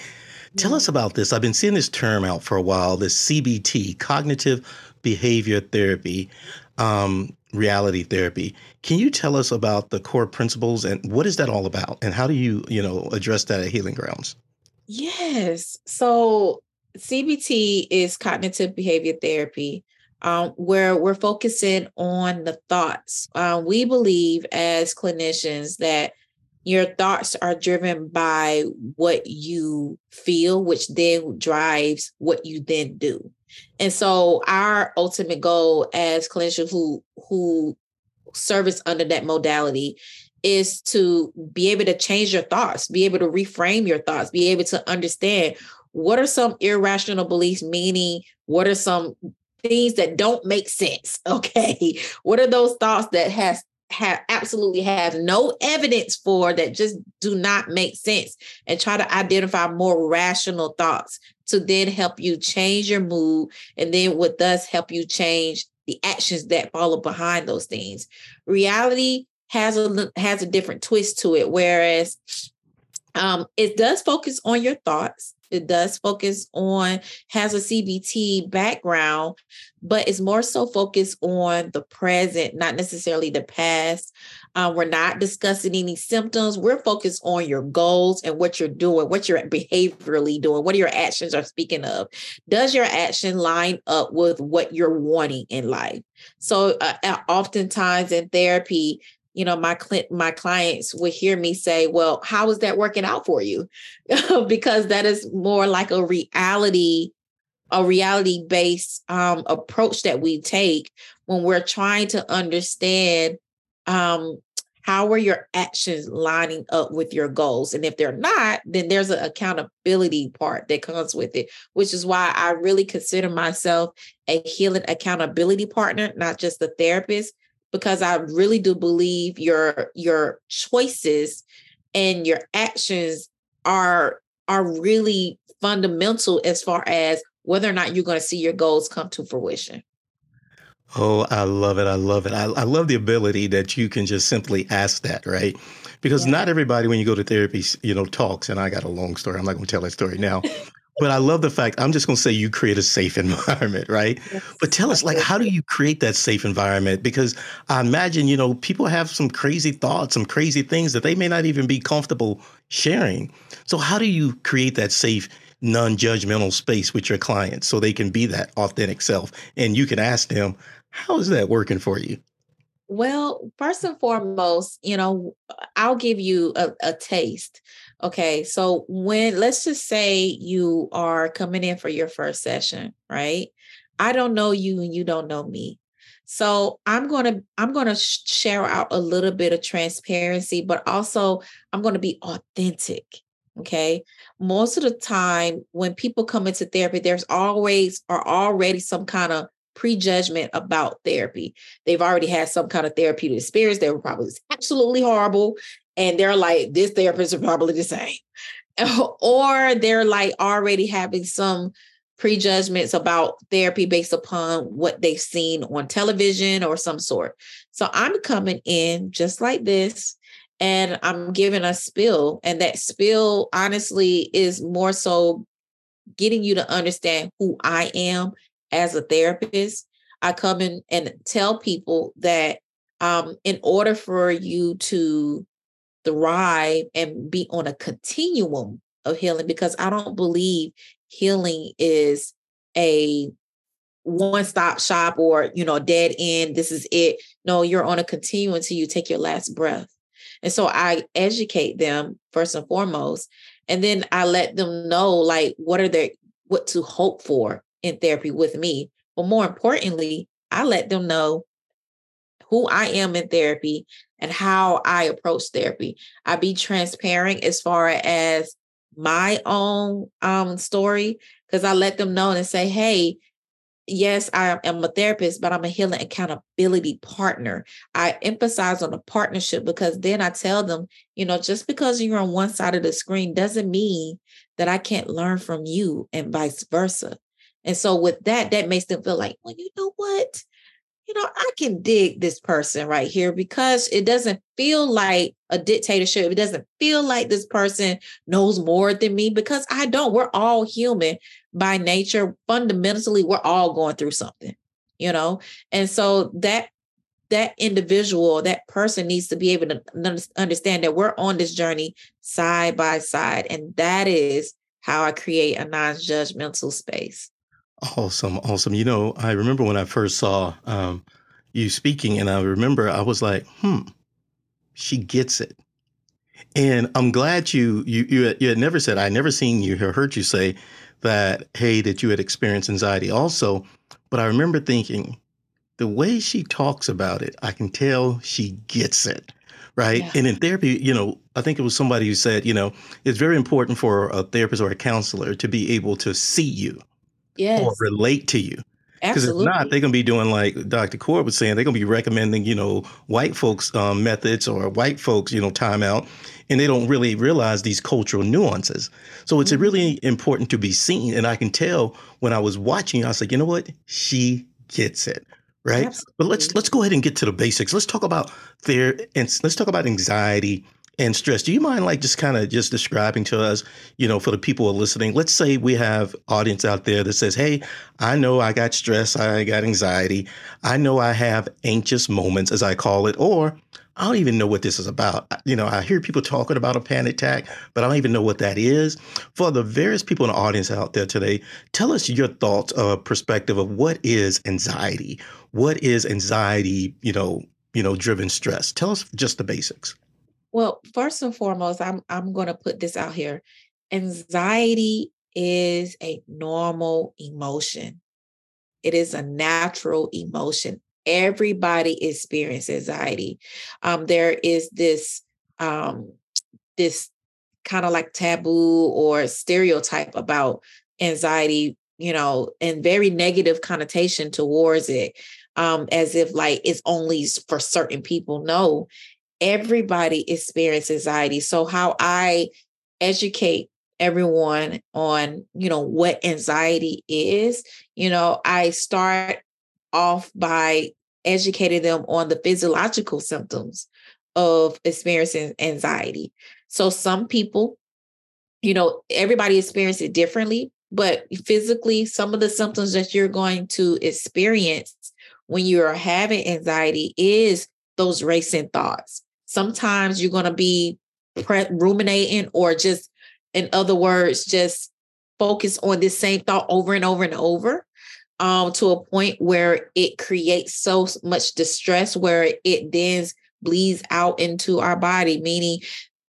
Tell us about this. I've been seeing this term out for a while. This CBT, cognitive behavior therapy, um, reality therapy. Can you tell us about the core principles and what is that all about? And how do you, you know, address that at Healing Grounds? Yes. So CBT is cognitive behavior therapy um, where we're focusing on the thoughts. Uh, we believe as clinicians that your thoughts are driven by what you feel, which then drives what you then do. And so our ultimate goal as clinicians who who service under that modality is to be able to change your thoughts, be able to reframe your thoughts, be able to understand what are some irrational beliefs, meaning what are some things that don't make sense. [LAUGHS] Okay. What are those thoughts that has have absolutely have no evidence for that just do not make sense and try to identify more rational thoughts to then help you change your mood and then what does help you change the actions that follow behind those things reality has a has a different twist to it whereas um, it does focus on your thoughts it does focus on has a cbt background but it's more so focused on the present not necessarily the past. Uh, we're not discussing any symptoms. We're focused on your goals and what you're doing what you're behaviorally doing what your actions are speaking of. Does your action line up with what you're wanting in life? So uh, oftentimes in therapy you know my cl- my clients would hear me say well how is that working out for you [LAUGHS] because that is more like a reality a reality based um, approach that we take when we're trying to understand um, how are your actions lining up with your goals? And if they're not, then there's an accountability part that comes with it, which is why I really consider myself a healing accountability partner, not just a therapist, because I really do believe your your choices and your actions are are really fundamental as far as whether or not you're going to see your goals come to fruition. Oh, I love it. I love it. I, I love the ability that you can just simply ask that, right? Because yeah. not everybody, when you go to therapy, you know, talks. And I got a long story. I'm not going to tell that story now. [LAUGHS] but I love the fact, I'm just going to say you create a safe [LAUGHS] environment, right? Yes. But tell us, like, how do you create that safe environment? Because I imagine, you know, people have some crazy thoughts, some crazy things that they may not even be comfortable sharing. So, how do you create that safe non-judgmental space with your clients so they can be that authentic self and you can ask them how is that working for you? Well, first and foremost, you know, I'll give you a, a, taste. Okay. So when let's just say you are coming in for your first session, right? I don't know you and you don't know me. So I'm going to I'm going to share out a little bit of transparency, but also I'm going to be authentic. Okay. Most of the time when people come into therapy, there's always or already some kind of prejudgment about therapy. They've already had some kind of therapeutic experience. Were probably absolutely horrible. And they're like, this therapist is probably the same. [LAUGHS] or they're like already having some prejudgments about therapy based upon what they've seen on television or some sort. So I'm coming in just like this and I'm giving a spill. And that spill, honestly, is more so getting you to understand who I am as a therapist, I come in and tell people that um, in order for you to thrive and be on a continuum of healing, because I don't believe healing is a one stop shop or you know dead end this is it no you're on a continuum until you take your last breath and so i educate them first and foremost and then i let them know like what are their what to hope for in therapy with me. But more importantly, I let them know who I am in therapy and how I approach therapy. I be transparent as far as my own um, story because I let them know and say, hey, yes, I am a therapist, but I'm a healing accountability partner. I emphasize on a partnership because then I tell them, you know, just because you're on one side of the screen doesn't mean that I can't learn from you and vice versa. And so with that, that makes them feel like, well, you know what? You know, I can dig this person right here because it doesn't feel like a dictatorship. It doesn't feel like this person knows more than me because I don't. We're all human by nature. Fundamentally, we're all going through something, you know? And so that that individual, that person needs to be able to understand that we're on this journey side by side. And that is how I create a non judgmental space. Awesome, awesome. You know, I remember when I first saw um, you speaking, and I remember I was like, "Hmm, she gets it." And I'm glad you you you had, you had never said I never seen you or heard you say that hey that you had experienced anxiety also, but I remember thinking the way she talks about it, I can tell she gets it right? Yeah. And in therapy, you know, I think it was somebody who said, you know, it's very important for a therapist or a counselor to be able to see you yes. or relate to you. Because if not, they're going to be doing like Dr. Coard was saying, they're going to be recommending, you know, white folks' um, methods or white folks, you know, timeout, and they don't really realize these cultural nuances. So it's mm-hmm. really important to be seen. And I can tell when I was watching, I was like, you know what? She gets it. Right. Absolutely. But let's let's go ahead and get to the basics. Let's talk about their and let's talk about anxiety and stress. Do you mind like just kind of just describing to us, you know, for the people who are listening, let's say we have audience out there that says, Hey, I know I got stress, I got anxiety, I know I have anxious moments, as I call it, or I don't even know what this is about. You know, I hear people talking about a panic attack, but I don't even know what that is. For the various people in the audience out there today, tell us your thoughts or perspective of what is anxiety? What is anxiety, you know, you know, driven stress? Tell us just the basics. Well, first and foremost, I'm I'm going to put this out here. Anxiety is a normal emotion. It is a natural emotion. everybody experiences anxiety. Um, there is this um, this kind of like taboo or stereotype about anxiety, you know, and very negative connotation towards it, um, as if like it's only for certain people. No, everybody experiences anxiety. So how I educate everyone on, you know, what anxiety is, you know, I start off by educating them on the physiological symptoms of experiencing anxiety. So some people, you know, everybody experiences it differently, but physically, some of the symptoms that you're going to experience when you're having anxiety is those racing thoughts. Sometimes you're going to be pre- ruminating or just, in other words, just focus on this same thought over and over and over um, to a point where it creates so much distress where it then bleeds out into our body, meaning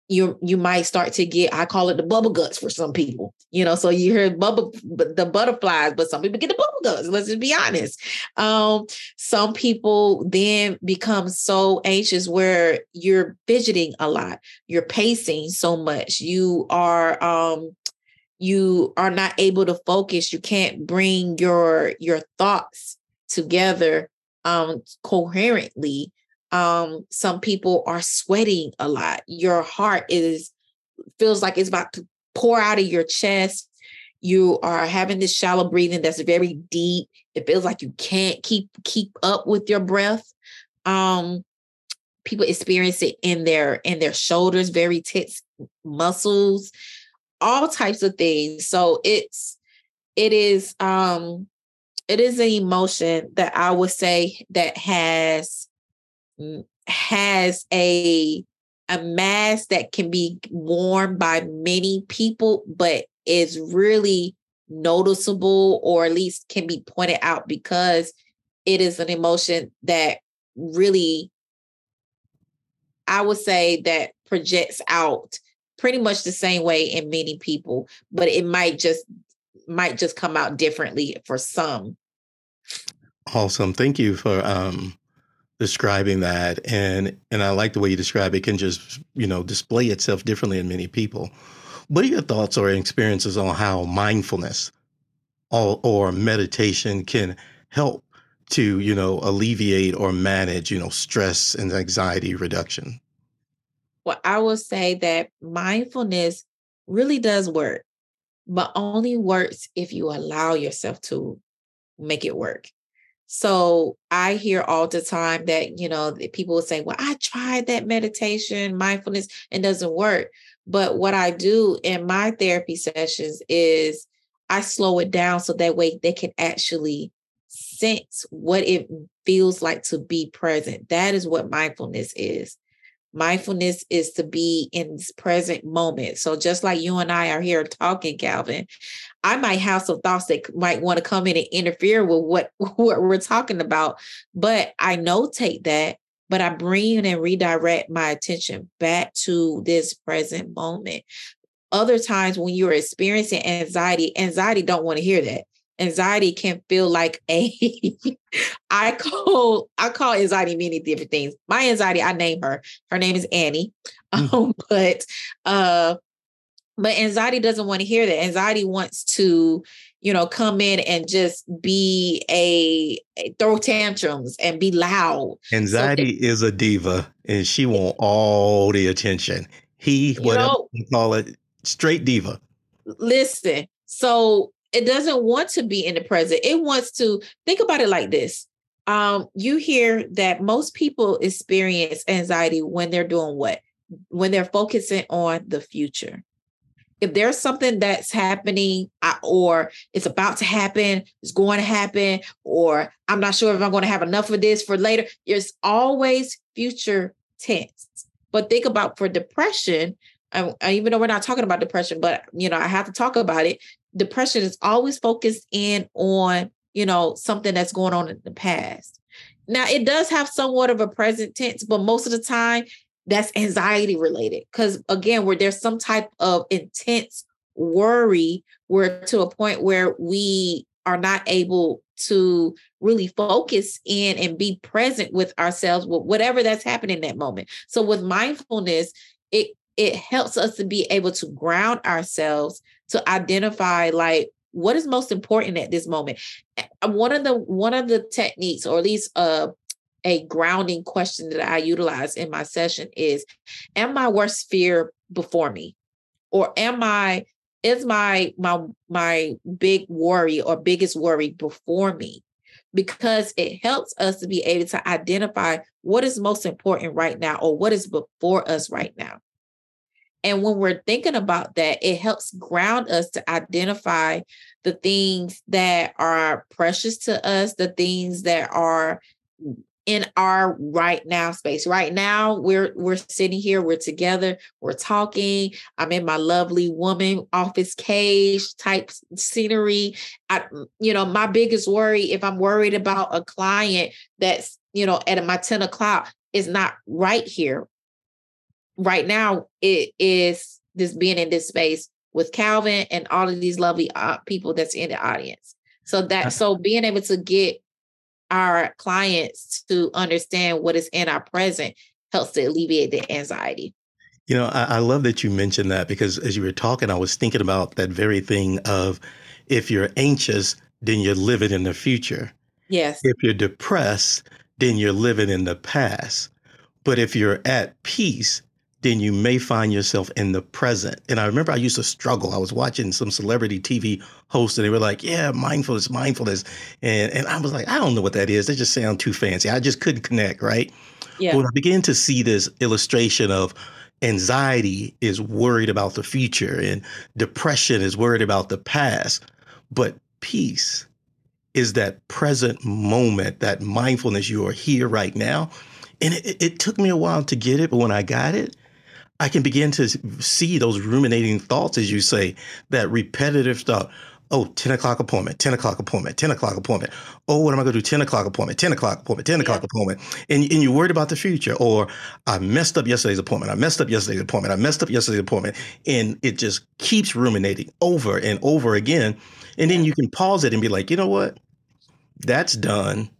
you you might start to get i call it the bubble guts for some people you know? So you hear bubble the butterflies but some people get the bubble guts let's just be honest. Um some people then become so anxious where you're fidgeting a lot you're pacing so much you are um you are not able to focus you can't bring your your thoughts together um coherently um some people are sweating a lot. Your heart is feels like it's about to pour out of your chest. You are having this shallow breathing that's very deep. It feels like you can't keep keep up with your breath. Um people experience it in their in their shoulders very tense muscles all types of things. So it's it is um it is an emotion that i would say that has has a a mask that can be worn by many people, but is really noticeable or at least can be pointed out because it is an emotion that really, I would say, that projects out pretty much the same way in many people, but it might just might just come out differently for some. Awesome. Thank you for um describing that and and I like the way you describe it can just you know display itself differently in many people. What are your thoughts or experiences on how mindfulness or, or meditation can help to you know alleviate or manage you know stress and anxiety reduction? Well, I will say that mindfulness really does work, but only works if you allow yourself to make it work. So I hear all the time that, you know, people will say, well, I tried that meditation, mindfulness, and doesn't work. But what I do in my therapy sessions is I slow it down so that way they can actually sense what it feels like to be present. That is what mindfulness is. Mindfulness is to be in this present moment. So just like you and I are here talking, Calvin, I might have some thoughts that might want to come in and interfere with what, [LAUGHS] what we're talking about. But I notate that, but I bring and redirect my attention back to this present moment. Other times when you're experiencing anxiety, anxiety don't want to hear that anxiety can feel like a [LAUGHS] I call I call anxiety many different things. My anxiety, I name her. Her name is Annie. Mm. [LAUGHS] Um, but uh but anxiety doesn't want to hear that. Anxiety wants to, you know, come in and just be a, a throw tantrums and be loud. Anxiety so is a diva and she want all the attention. He, whatever know, you call it, straight diva. Listen, so it doesn't want to be in the present. It wants to think about it like this. Um, you hear that most people experience anxiety when they're doing what? When they're focusing on the future. If there's something that's happening or it's about to happen, it's going to happen, or I'm not sure if I'm going to have enough of this for later, there's always future tense. But think about for depression, I, even though we're not talking about depression, but you know, I have to talk about it depression is always focused in on, you know, something that's going on in the past. Now, it does have somewhat of a present tense, but most of the time that's anxiety related. Because again, where there's some type of intense worry, we're to a point where we are not able to really focus in and be present with ourselves with whatever that's happening in that moment. So with mindfulness, it it helps us to be able to ground ourselves to identify like what is most important at this moment. One of the one of the techniques, or at least uh, a grounding question that I utilize in my session is, am my worst fear before me? Or am I is my my my big worry or biggest worry before me because it helps us to be able to identify what is most important right now or what is before us right now and when we're thinking about that it helps ground us to identify the things that are precious to us the things that are in our right now space. Right now, we're we're sitting here, we're together, we're talking. I'm in my lovely woman office cage type scenery. I, you know, my biggest worry, if I'm worried about a client that's, you know, at my 10 o'clock is not right here. Right now, it is this being in this space with Calvin and all of these lovely uh, people that's in the audience. So that so being able to get our clients to understand what is in our present helps to alleviate the anxiety. You know, I, I, love that you mentioned that because as you were talking, I was thinking about that very thing of if you're anxious, then you're living in the future. Yes. If you're depressed, then you're living in the past. But if you're at peace, then you may find yourself in the present. And I remember I used to struggle. I was watching some celebrity TV hosts and they were like, yeah, mindfulness, mindfulness. And, and I was like, I don't know what that is. They just sound too fancy. I just couldn't connect, right? Yeah. But when I began to see this illustration of anxiety is worried about the future and depression is worried about the past, but peace is that present moment, that mindfulness, you are here right now. And it, it took me a while to get it, but when I got it, I can begin to see those ruminating thoughts, as you say, that repetitive thought. Oh, 10 o'clock appointment, 10 o'clock appointment, 10 o'clock appointment. Oh, what am I going to do? 10 o'clock appointment, 10 o'clock appointment, 10 o'clock yeah. appointment. And, and you're worried about the future. Or I messed up yesterday's appointment. I messed up yesterday's appointment. I messed up yesterday's appointment. And it just keeps ruminating over and over again. And then you can pause it and be like, you know what? That's done.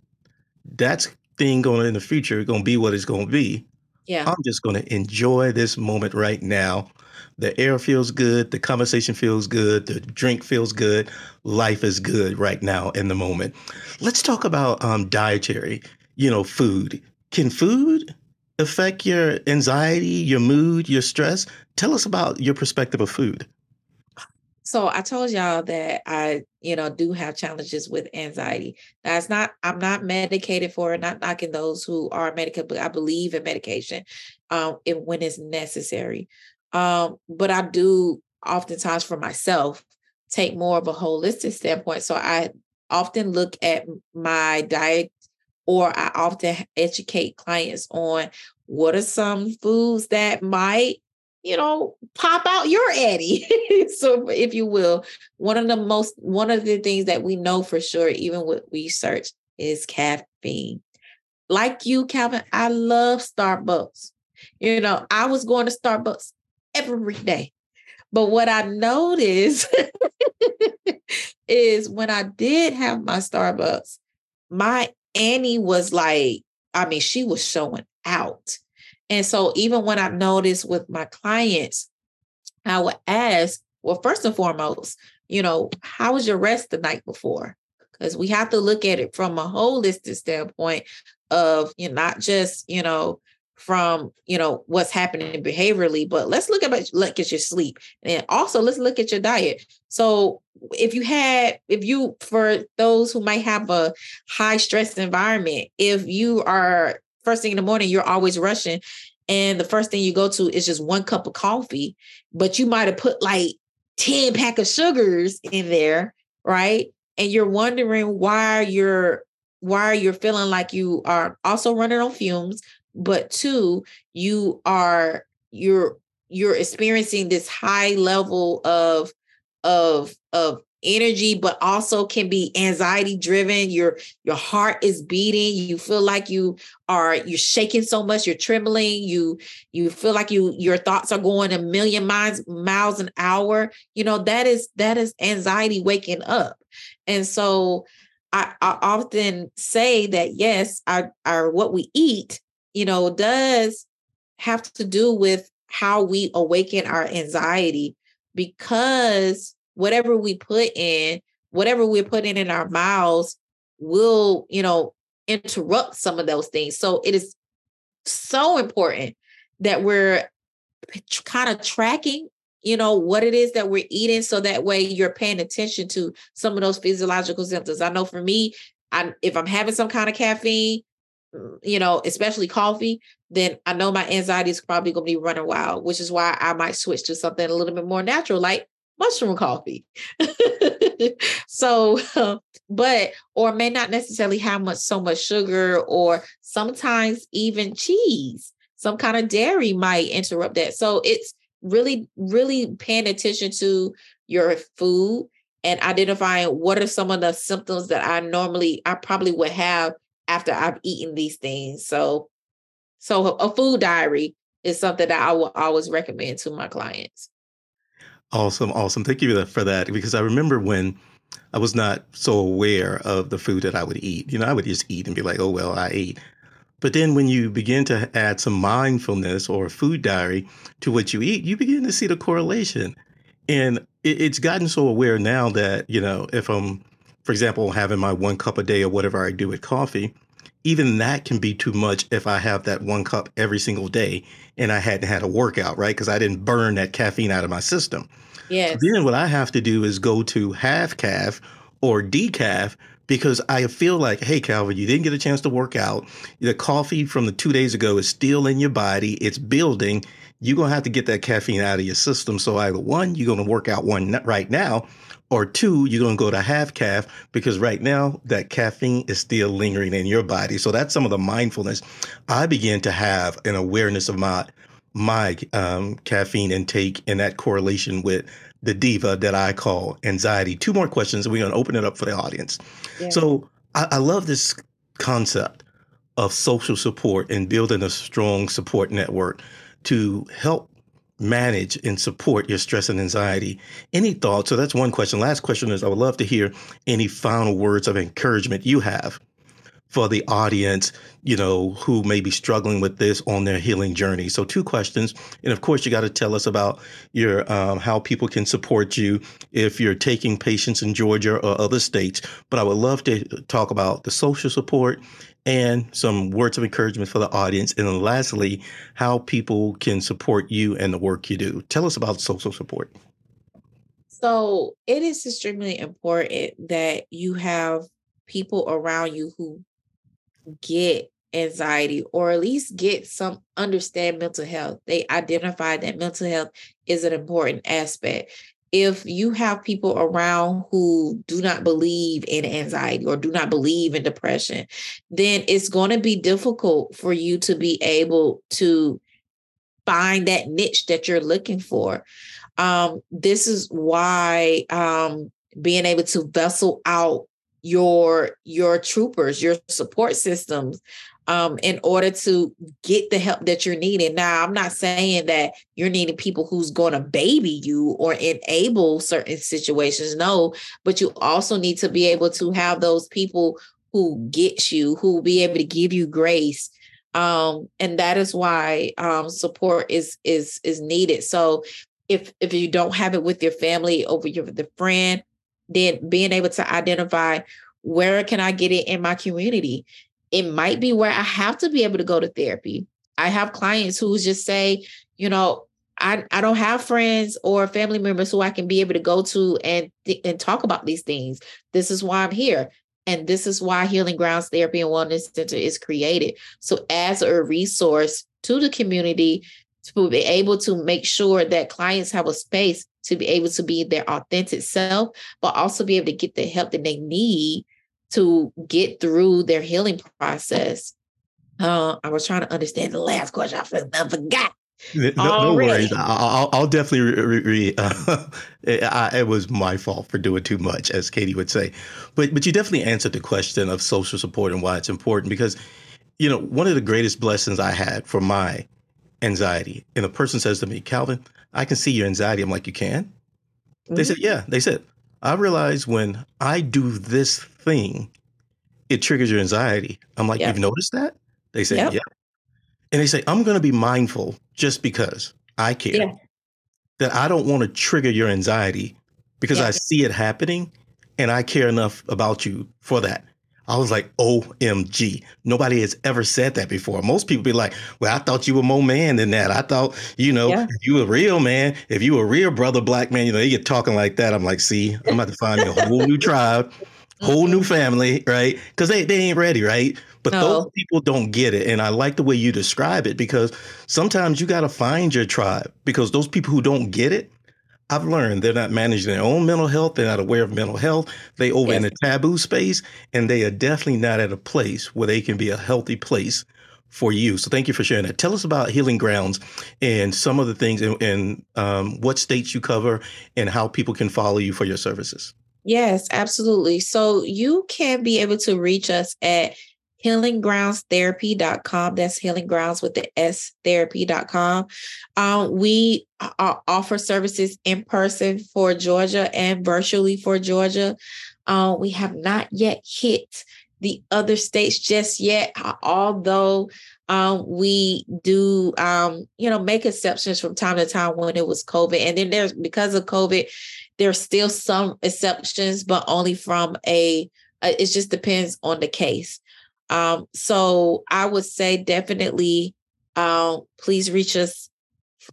That's thing going in the future going to be what it's going to be. Yeah. I'm just going to enjoy this moment right now. The air feels good. The conversation feels good. The drink feels good. Life is good right now in the moment. Let's talk about um, dietary, you know, food. Can food affect your anxiety, your mood, your stress? Tell us about your perspective of food. So I told y'all that I, you know, do have challenges with anxiety. That's not, I'm not medicated for it, not knocking those who are medicated, but I believe in medication um if, when it's necessary. Um, but I do oftentimes for myself take more of a holistic standpoint. So I often look at my diet or I often educate clients on what are some foods that might you know, pop out your Eddie. [LAUGHS] so if you will, one of the most one of the things that we know for sure, even with research, is caffeine. Like you, Calvin, I love Starbucks. You know, I was going to Starbucks every day. But what I noticed [LAUGHS] is when I did have my Starbucks, my Annie was like, I mean, she was showing out. And so even when I've noticed with my clients, I would ask, well, first and foremost, you know, how was your rest the night before? Because we have to look at it from a holistic standpoint of you know, not just, you know, from you know what's happening behaviorally, but let's look at look at your sleep. And also let's look at your diet. So if you had, if you for those who might have a high stress environment, if you are first thing in the morning, you're always rushing. And the first thing you go to is just one cup of coffee, but you might have put like 10 pack of sugars in there, right? And you're wondering why you're why you're feeling like you are also running on fumes, but two, you are you're you're experiencing this high level of of of energy but also can be anxiety driven. Your your heart is beating. You feel like you are you're shaking so much you're trembling. You you feel like you your thoughts are going a million miles miles an hour. You know that is that is anxiety waking up. And so I, I often say that yes, our our what we eat, you know, does have to do with how we awaken our anxiety because whatever we put in, whatever we're putting in our mouths will, you know, interrupt some of those things. So it is so important that we're kind of tracking you know what it is that we're eating so that way you're paying attention to some of those physiological symptoms i know for me i if i'm having some kind of caffeine mm, you know especially coffee then i know my anxiety is probably going to be running wild which is why i might switch to something a little bit more natural like mushroom coffee [LAUGHS] so [LAUGHS] but or may not necessarily have much so much sugar or sometimes even cheese some kind of dairy might interrupt that so it's really, really paying attention to your food and identifying what are some of the symptoms that I normally, I probably would have after I've eaten these things. So, so a food diary is something that I will always recommend to my clients. Awesome, awesome. Thank you for that because I remember when I was not so aware of the food that I would eat. You know, I would just eat and be like, "Oh well, I ate." But then when you begin to add some mindfulness or food diary to what you eat, you begin to see the correlation. And it, it's gotten so aware now that, you know, if I'm, for example, having my one cup a day or whatever I do with coffee, even that can be too much if I have that one cup every single day and I hadn't had a workout, right? Because I didn't burn that caffeine out of my system. Yes. So then what I have to do is go to half calf or decaf because I feel like, hey, Calvin, you didn't get a chance to work out. The coffee from the two days ago is still in your body, it's building. You're going to have to get that caffeine out of your system. So, either one, you're going to work out one right now, or two, you're going to go to half calf because right now that caffeine is still lingering in your body. So, that's some of the mindfulness I began to have an awareness of my my um, caffeine intake and that correlation with the diva that I call anxiety. Two more questions, and we're going to open it up for the audience. Yeah. So I, I love this concept of social support and building a strong support network to help manage and support your stress and anxiety. Any thoughts? So that's one question. Last question is I would love to hear any final words of encouragement you have for the audience, you know, who may be struggling with this on their healing journey. So, two questions, and of course, you got to tell us about your um, how people can support you if you're taking patients in Georgia or other states. But I would love to talk about the social support and some words of encouragement for the audience. And then lastly, how people can support you and the work you do. Tell us about social support. So, it is extremely important that you have people around you who get anxiety or at least get some understand mental health. They identify that mental health is an important aspect. If you have people around who do not believe in anxiety or do not believe in depression, then it's going to be difficult for you to be able to find that niche that you're looking for. Um, this is why um, being able to vessel out your your troopers, your support systems um, in order to get the help that you're needing. Now, I'm not saying that you're needing people who's going to baby you or enable certain situations. No, but you also need to be able to have those people who get you, who will be able to give you grace. Um, and that is why um, support is is is needed. So if if you don't have it with your family over your the friend, then being able to identify where can I get it in my community? It might be where I have to be able to go to therapy. I have clients who just say, you know, I, I don't have friends or family members who I can be able to go to and th- and talk about these things. This is why I'm here. And this is why Healing Grounds Therapy and Wellness Center is created. So, as a resource to the community to be able to make sure that clients have a space to be able to be their authentic self, but also be able to get the help that they need to get through their healing process. Uh, I was trying to understand the last question. I forgot. No, no worries. I'll, I'll definitely re, re, [LAUGHS] uh, it, I, it, was my fault for doing too much, as Katie would say. But but you definitely answered the question of social support and why it's important because, you know, one of the greatest blessings I had for my anxiety. And a person says to me, Calvin, I can see your anxiety. I'm like, you can? Mm-hmm. They said, yeah. They said, I realize when I do this thing it triggers your anxiety. I'm like, Yep. you've noticed that? They say, Yep. yeah. And they say, I'm going to be mindful just because I care Yeah. that I don't want to trigger your anxiety because Yeah. I see it happening and I care enough about you for that. I was like, OMG. Nobody has ever said that before. Most people be like, well, I thought you were more man than that. I thought, you know, Yeah. if you were real man, if you a real brother, black man, you know, they get talking like that. I'm like, see, I'm about to find a whole new tribe, whole new family, right? Because they, they ain't ready, right? But those people don't get it. And I like the way you describe it because sometimes you got to find your tribe because those people who don't get it, I've learned they're not managing their own mental health. They're not aware of mental health. They over in a taboo space, and they are definitely not at a place where they can be a healthy place for you. So thank you for sharing that. Tell us about Healing Grounds and some of the things and, and um, what states you cover and how people can follow you for your services. Yes, absolutely. So you can be able to reach us at healinggroundstherapy.com. That's healing grounds with the S therapy.com. Um, we uh, offer services in person for Georgia and virtually for Georgia. Uh, we have not yet hit the other states just yet, uh, although um, we do, um, you know, make exceptions from time to time when it was COVID. And then there's because of COVID, there's still some exceptions, but only from a, uh, it just depends on the case. Um, so I would say definitely, um, please reach us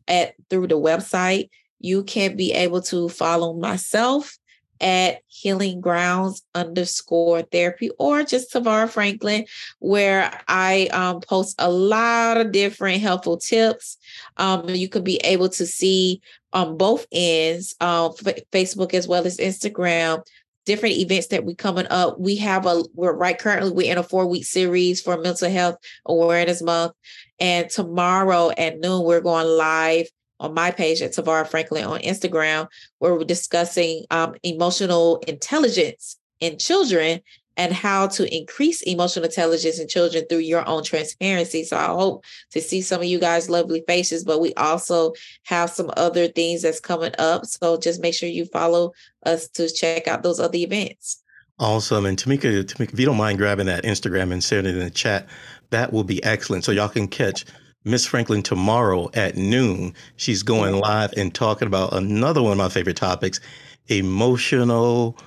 at through the website. You can be able to follow myself at healing grounds underscore therapy or just Tavara Franklin, where I um, post a lot of different helpful tips. Um, you can be able to see on both ends, uh, F- Facebook as well as Instagram, different events that we coming up. We have a we're right currently we're in a four week series for Mental Health Awareness Month, and tomorrow at noon we're going live on my page at Tavara Franklin on Instagram, where we're discussing um, emotional intelligence in children and how to increase emotional intelligence in children through your own transparency. So I hope to see some of you guys' lovely faces, but we also have some other things that's coming up. So just make sure you follow us to check out those other events. Awesome. And Tamika, Tamika, if you don't mind grabbing that Instagram and sharing it in the chat, that will be excellent. So y'all can catch Miss Franklin tomorrow at noon. She's going live and talking about another one of my favorite topics emotional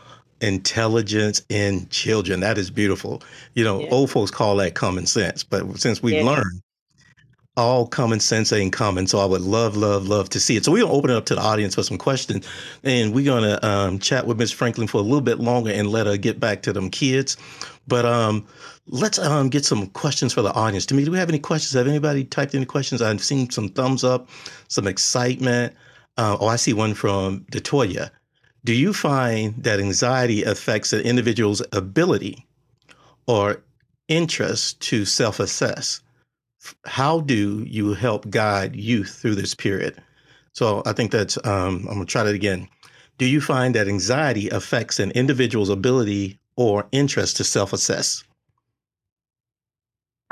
intelligence in children. That is beautiful. You know, Yeah. old folks call that common sense, but since we've Yeah. learned all common sense ain't common. So I would love, love, love to see it. So we're gonna open it up to the audience for some questions, and we're gonna um, chat with Miss Franklin for a little bit longer and let her get back to them kids. But um, let's um, get some questions for the audience. To me, do we have any questions? Have anybody typed any questions? I've seen some thumbs up, some excitement. Uh, oh, I see one from Detoya. Do you find that anxiety affects an individual's ability or interest to self-assess? how do you help guide youth through this period? So I think that's, um, I'm going to try that again. Do you find that anxiety affects an individual's ability or interest to self assess?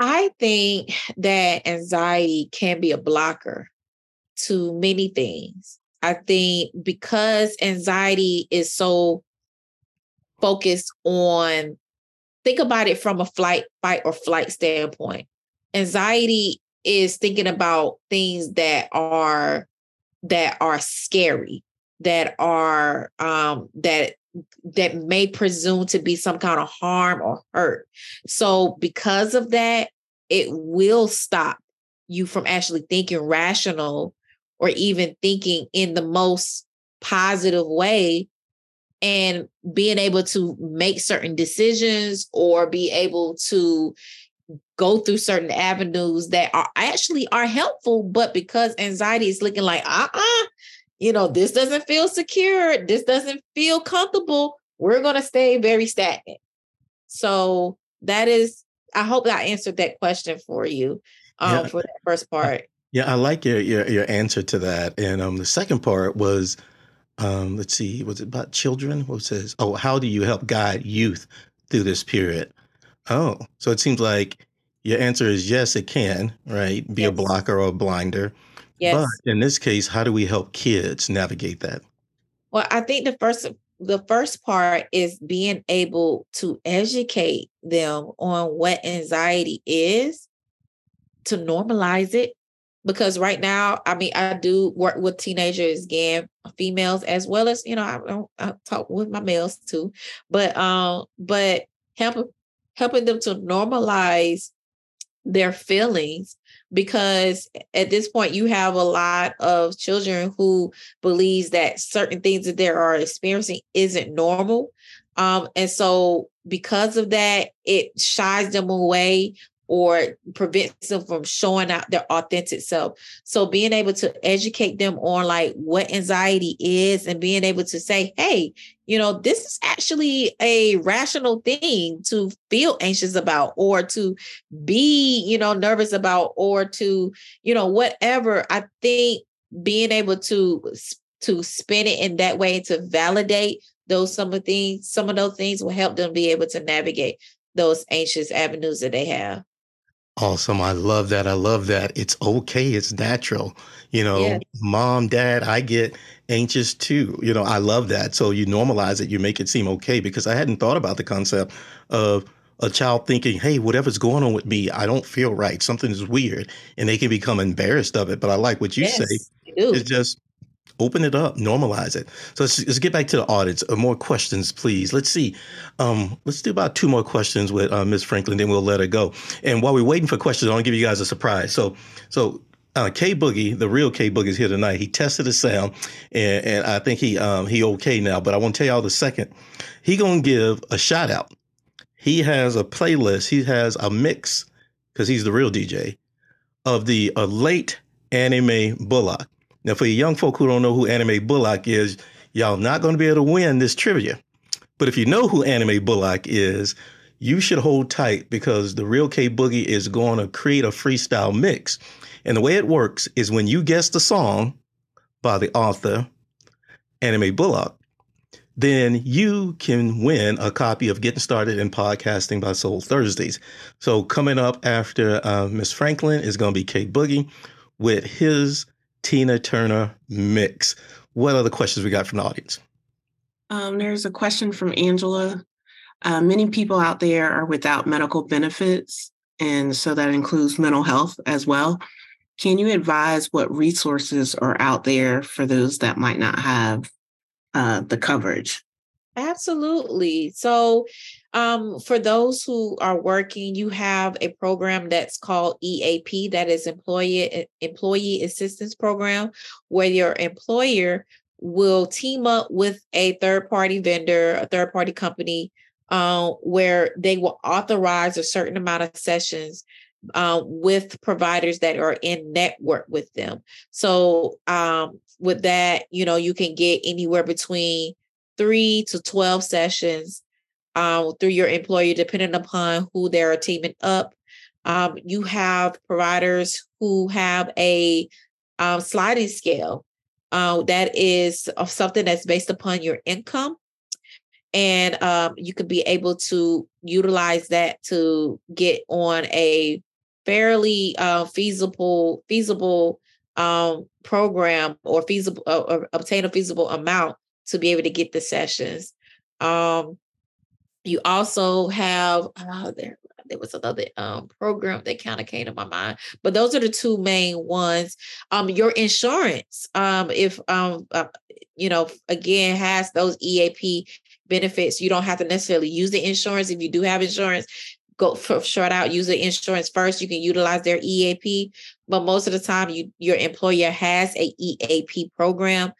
I think that anxiety can be a blocker to many things. I think because anxiety is so focused on, think about it from a flight, fight, or flight standpoint. Anxiety is thinking about things that are that are scary, that are um that that may presume to be some kind of harm or hurt. So because of that, it will stop you from actually thinking rational or even thinking in the most positive way and being able to make certain decisions or be able to go through certain avenues that are actually are helpful but because anxiety is looking like uh-uh you know this doesn't feel secure this doesn't feel comfortable we're going to stay very stagnant so that is i hope i answered that question for you um, Yeah. for that first part Yeah, I like your, your your answer to that. And um, the second part was, um, let's see, was it about children? What says? Oh, how do you help guide youth through this period? Oh, so it seems like your answer is yes, it can, right? Be a blocker or a blinder. Yes But in this case, how do we help kids navigate that? Well, I think the first the first part is being able to educate them on what anxiety is to normalize it because right now i mean i do work with teenagers again females as well as you know i don't I talk with my males too but um but help helping them to normalize their feelings because at this point you have a lot of children who believes that certain things that they are experiencing isn't normal um, and so because of that it shies them away or prevents them from showing out their authentic self. So being able to educate them on like what anxiety is and being able to say, hey, you know, this is actually a rational thing to feel anxious about or to be, you know, nervous about or to, you know, whatever. I think being able to to spin it in that way to validate those some of things, some of those things will help them be able to navigate those anxious avenues that they have. Awesome. I love that. I love that. It's okay. It's natural. You know, yeah. mom, dad, I get anxious too. You know, I love that. So you normalize it, you make it seem okay because I hadn't thought about the concept of a child thinking, hey, whatever's going on with me, I don't feel right. Something is weird. And they can become embarrassed of it. But I like what you yes, say. It's just open it up, normalize it. So let's, let's get back to the audience. Uh, more questions, please. Let's see. Um, let's do about two more questions with uh, Ms. Franklin, then we'll let her go. And while we're waiting for questions, I want to give you guys a surprise. So, so uh, K Boogie, the real K Boogie, is here tonight. He tested his sound, and, and I think he um, he okay now. But I want to tell y'all the second. He gonna give a shout out. He has a playlist. He has a mix because he's the real DJ of the uh, late Anna Mae Bullock. Now, for you young folk who don't know who Anna Mae Bullock is, y'all not going to be able to win this trivia. But if you know who Anna Mae Bullock is, you should hold tight because the real K Boogie is going to create a freestyle mix. And the way it works is when you guess the song by the author, Anna Mae Bullock, then you can win a copy of Getting Started in Podcasting by Soul Thursdays. So coming up after uh, Miss Franklin is going to be K Boogie with his Tina Turner mix. What other questions we got from the audience? Um, there's a question from Angela. Uh, many people out there are without medical benefits, and so that includes mental health as well. Can you advise what resources are out there for those that might not have uh, the coverage? Absolutely. So, um, for those who are working, you have a program that's called EAP, that is Employee Employee Assistance Program, where your employer will team up with a third party vendor, a third party company, uh, where they will authorize a certain amount of sessions uh, with providers that are in network with them. So, um, with that, you know, you can get anywhere between three to 12 sessions um, through your employer, depending upon who they're teaming up. Um, you have providers who have a um, sliding scale uh, that is something that's based upon your income. And um, you could be able to utilize that to get on a fairly uh, feasible feasible um, program or feasible uh, or obtain a feasible amount to be able to get the sessions. Um, you also have uh, there there was another um, program that kind of came to my mind, but those are the two main ones. Um, your insurance, um, if um, uh, you know, again, has those EAP benefits. You don't have to necessarily use the insurance if you do have insurance. Go for short out, use the insurance first. You can utilize their EAP, but most of the time, you your employer has a EAP program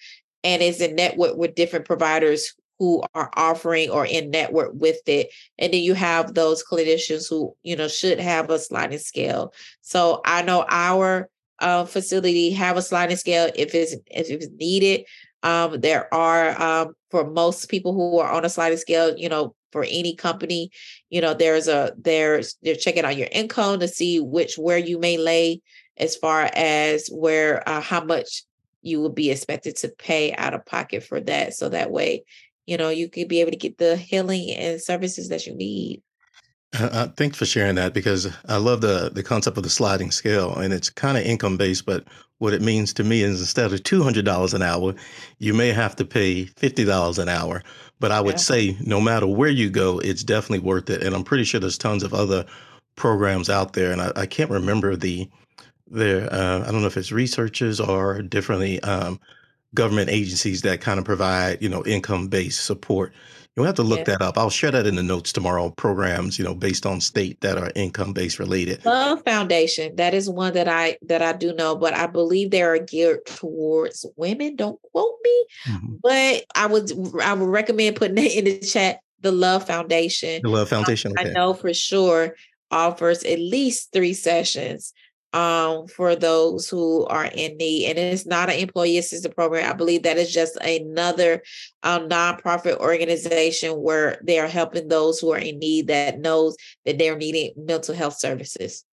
and is in network with different providers who are offering or in network with it and then you have those clinicians who you know should have a sliding scale so i know our uh, facility have a sliding scale if it's if it's needed um, there are um, for most people who are on a sliding scale you know for any company you know there's a there's they're checking out your income to see which where you may lay as far as where uh, how much you will be expected to pay out of pocket for that. So that way, you know, you could be able to get the healing and services that you need. Uh, uh thanks for sharing that because I love the the concept of the sliding scale, and it's kind of income based. But what it means to me is instead of two hundred dollars an hour, you may have to pay fifty dollars an hour. But I would Yeah. say no matter where you go, it's definitely worth it. And I'm pretty sure there's tons of other programs out there. And I, I can't remember the there. Uh, I don't know if it's researchers or differently um, government agencies that kind of provide you know income based support. You'll have to look Yeah. that up. I'll share that in the notes tomorrow. Programs you know based on state that are income based related. Love Foundation. That is one that I that I do know, but I believe they are geared towards women. Don't quote me, Mhm. but I would I would recommend putting it in the chat. The Love Foundation. The Love Foundation. I Okay. know for sure offers at least three sessions um, for those who are in need. And it's not an employee assistance program. I believe that is just another um, nonprofit organization where they are helping those who are in need that knows that they're needing mental health services.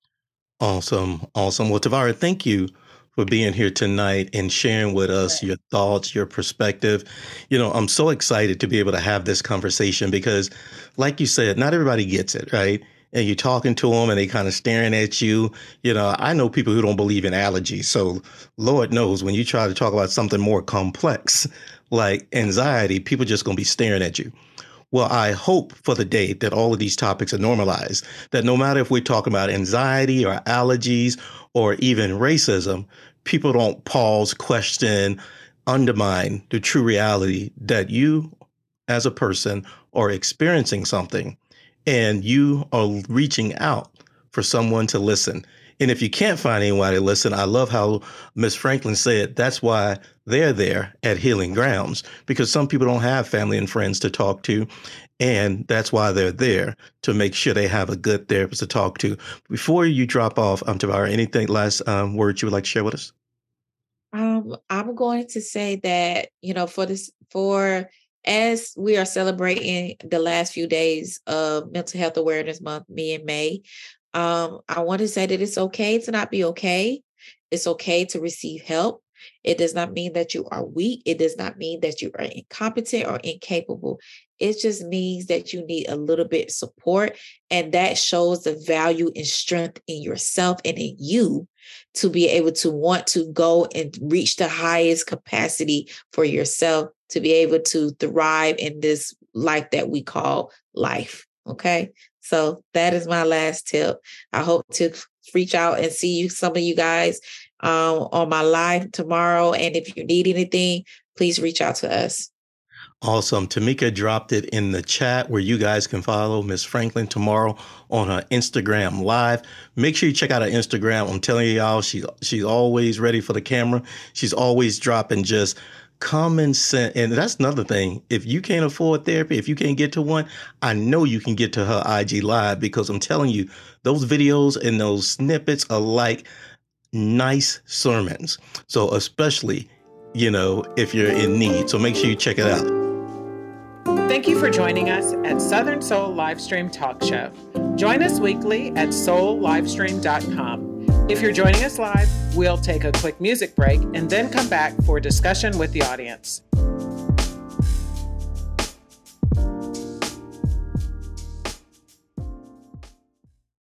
Awesome. Awesome. Well, Tavara, thank you for being here tonight and sharing with us your thoughts, your perspective. You know, I'm so excited to be able to have this conversation because, like you said, not everybody gets it, right? And you're talking to them and they kind of staring at you. You know, I know people who don't believe in allergies. So, Lord knows when you try to talk about something more complex like anxiety, people just going to be staring at you. Well, I hope for the day that all of these topics are normalized, that no matter if we're talking about anxiety or allergies or even racism, people don't pause, question, undermine the true reality that you as a person are experiencing something and you are reaching out for someone to listen. And if you can't find anyone to listen, I love how Miss Franklin said that's why they're there at Healing Grounds because some people don't have family and friends to talk to. And that's why they're there to make sure they have a good therapist to talk to. Before you drop off, um, Tavara, anything last um, words you would like to share with us? Um, I'm going to say that, you know, for this, for as we are celebrating the last few days of Mental Health Awareness Month, me and May, um, I want to say that it's okay to not be okay. It's okay to receive help. It does not mean that you are weak. It does not mean that you are incompetent or incapable. It just means that you need a little bit support. And that shows the value and strength in yourself and in you to be able to want to go and reach the highest capacity for yourself to be able to thrive in this life that we call life. Okay. So that is my last tip. I hope to reach out and see you, some of you guys um, on my live tomorrow. And if you need anything, please reach out to us. Awesome. Tamika dropped it in the chat where you guys can follow Miss Franklin tomorrow on her Instagram live. Make sure you check out her Instagram. I'm telling y'all, she's she's always ready for the camera. She's always dropping just common sense. And that's another thing. If you can't afford therapy, if you can't get to one, I know you can get to her IG live because I'm telling you, those videos and those snippets are like nice sermons. So especially, you know, if you're in need. So make sure you check it out. Thank you for joining us at Southern Soul Livestream Talk Show. Join us weekly at soullivestream.com. If you're joining us live, we'll take a quick music break and then come back for discussion with the audience.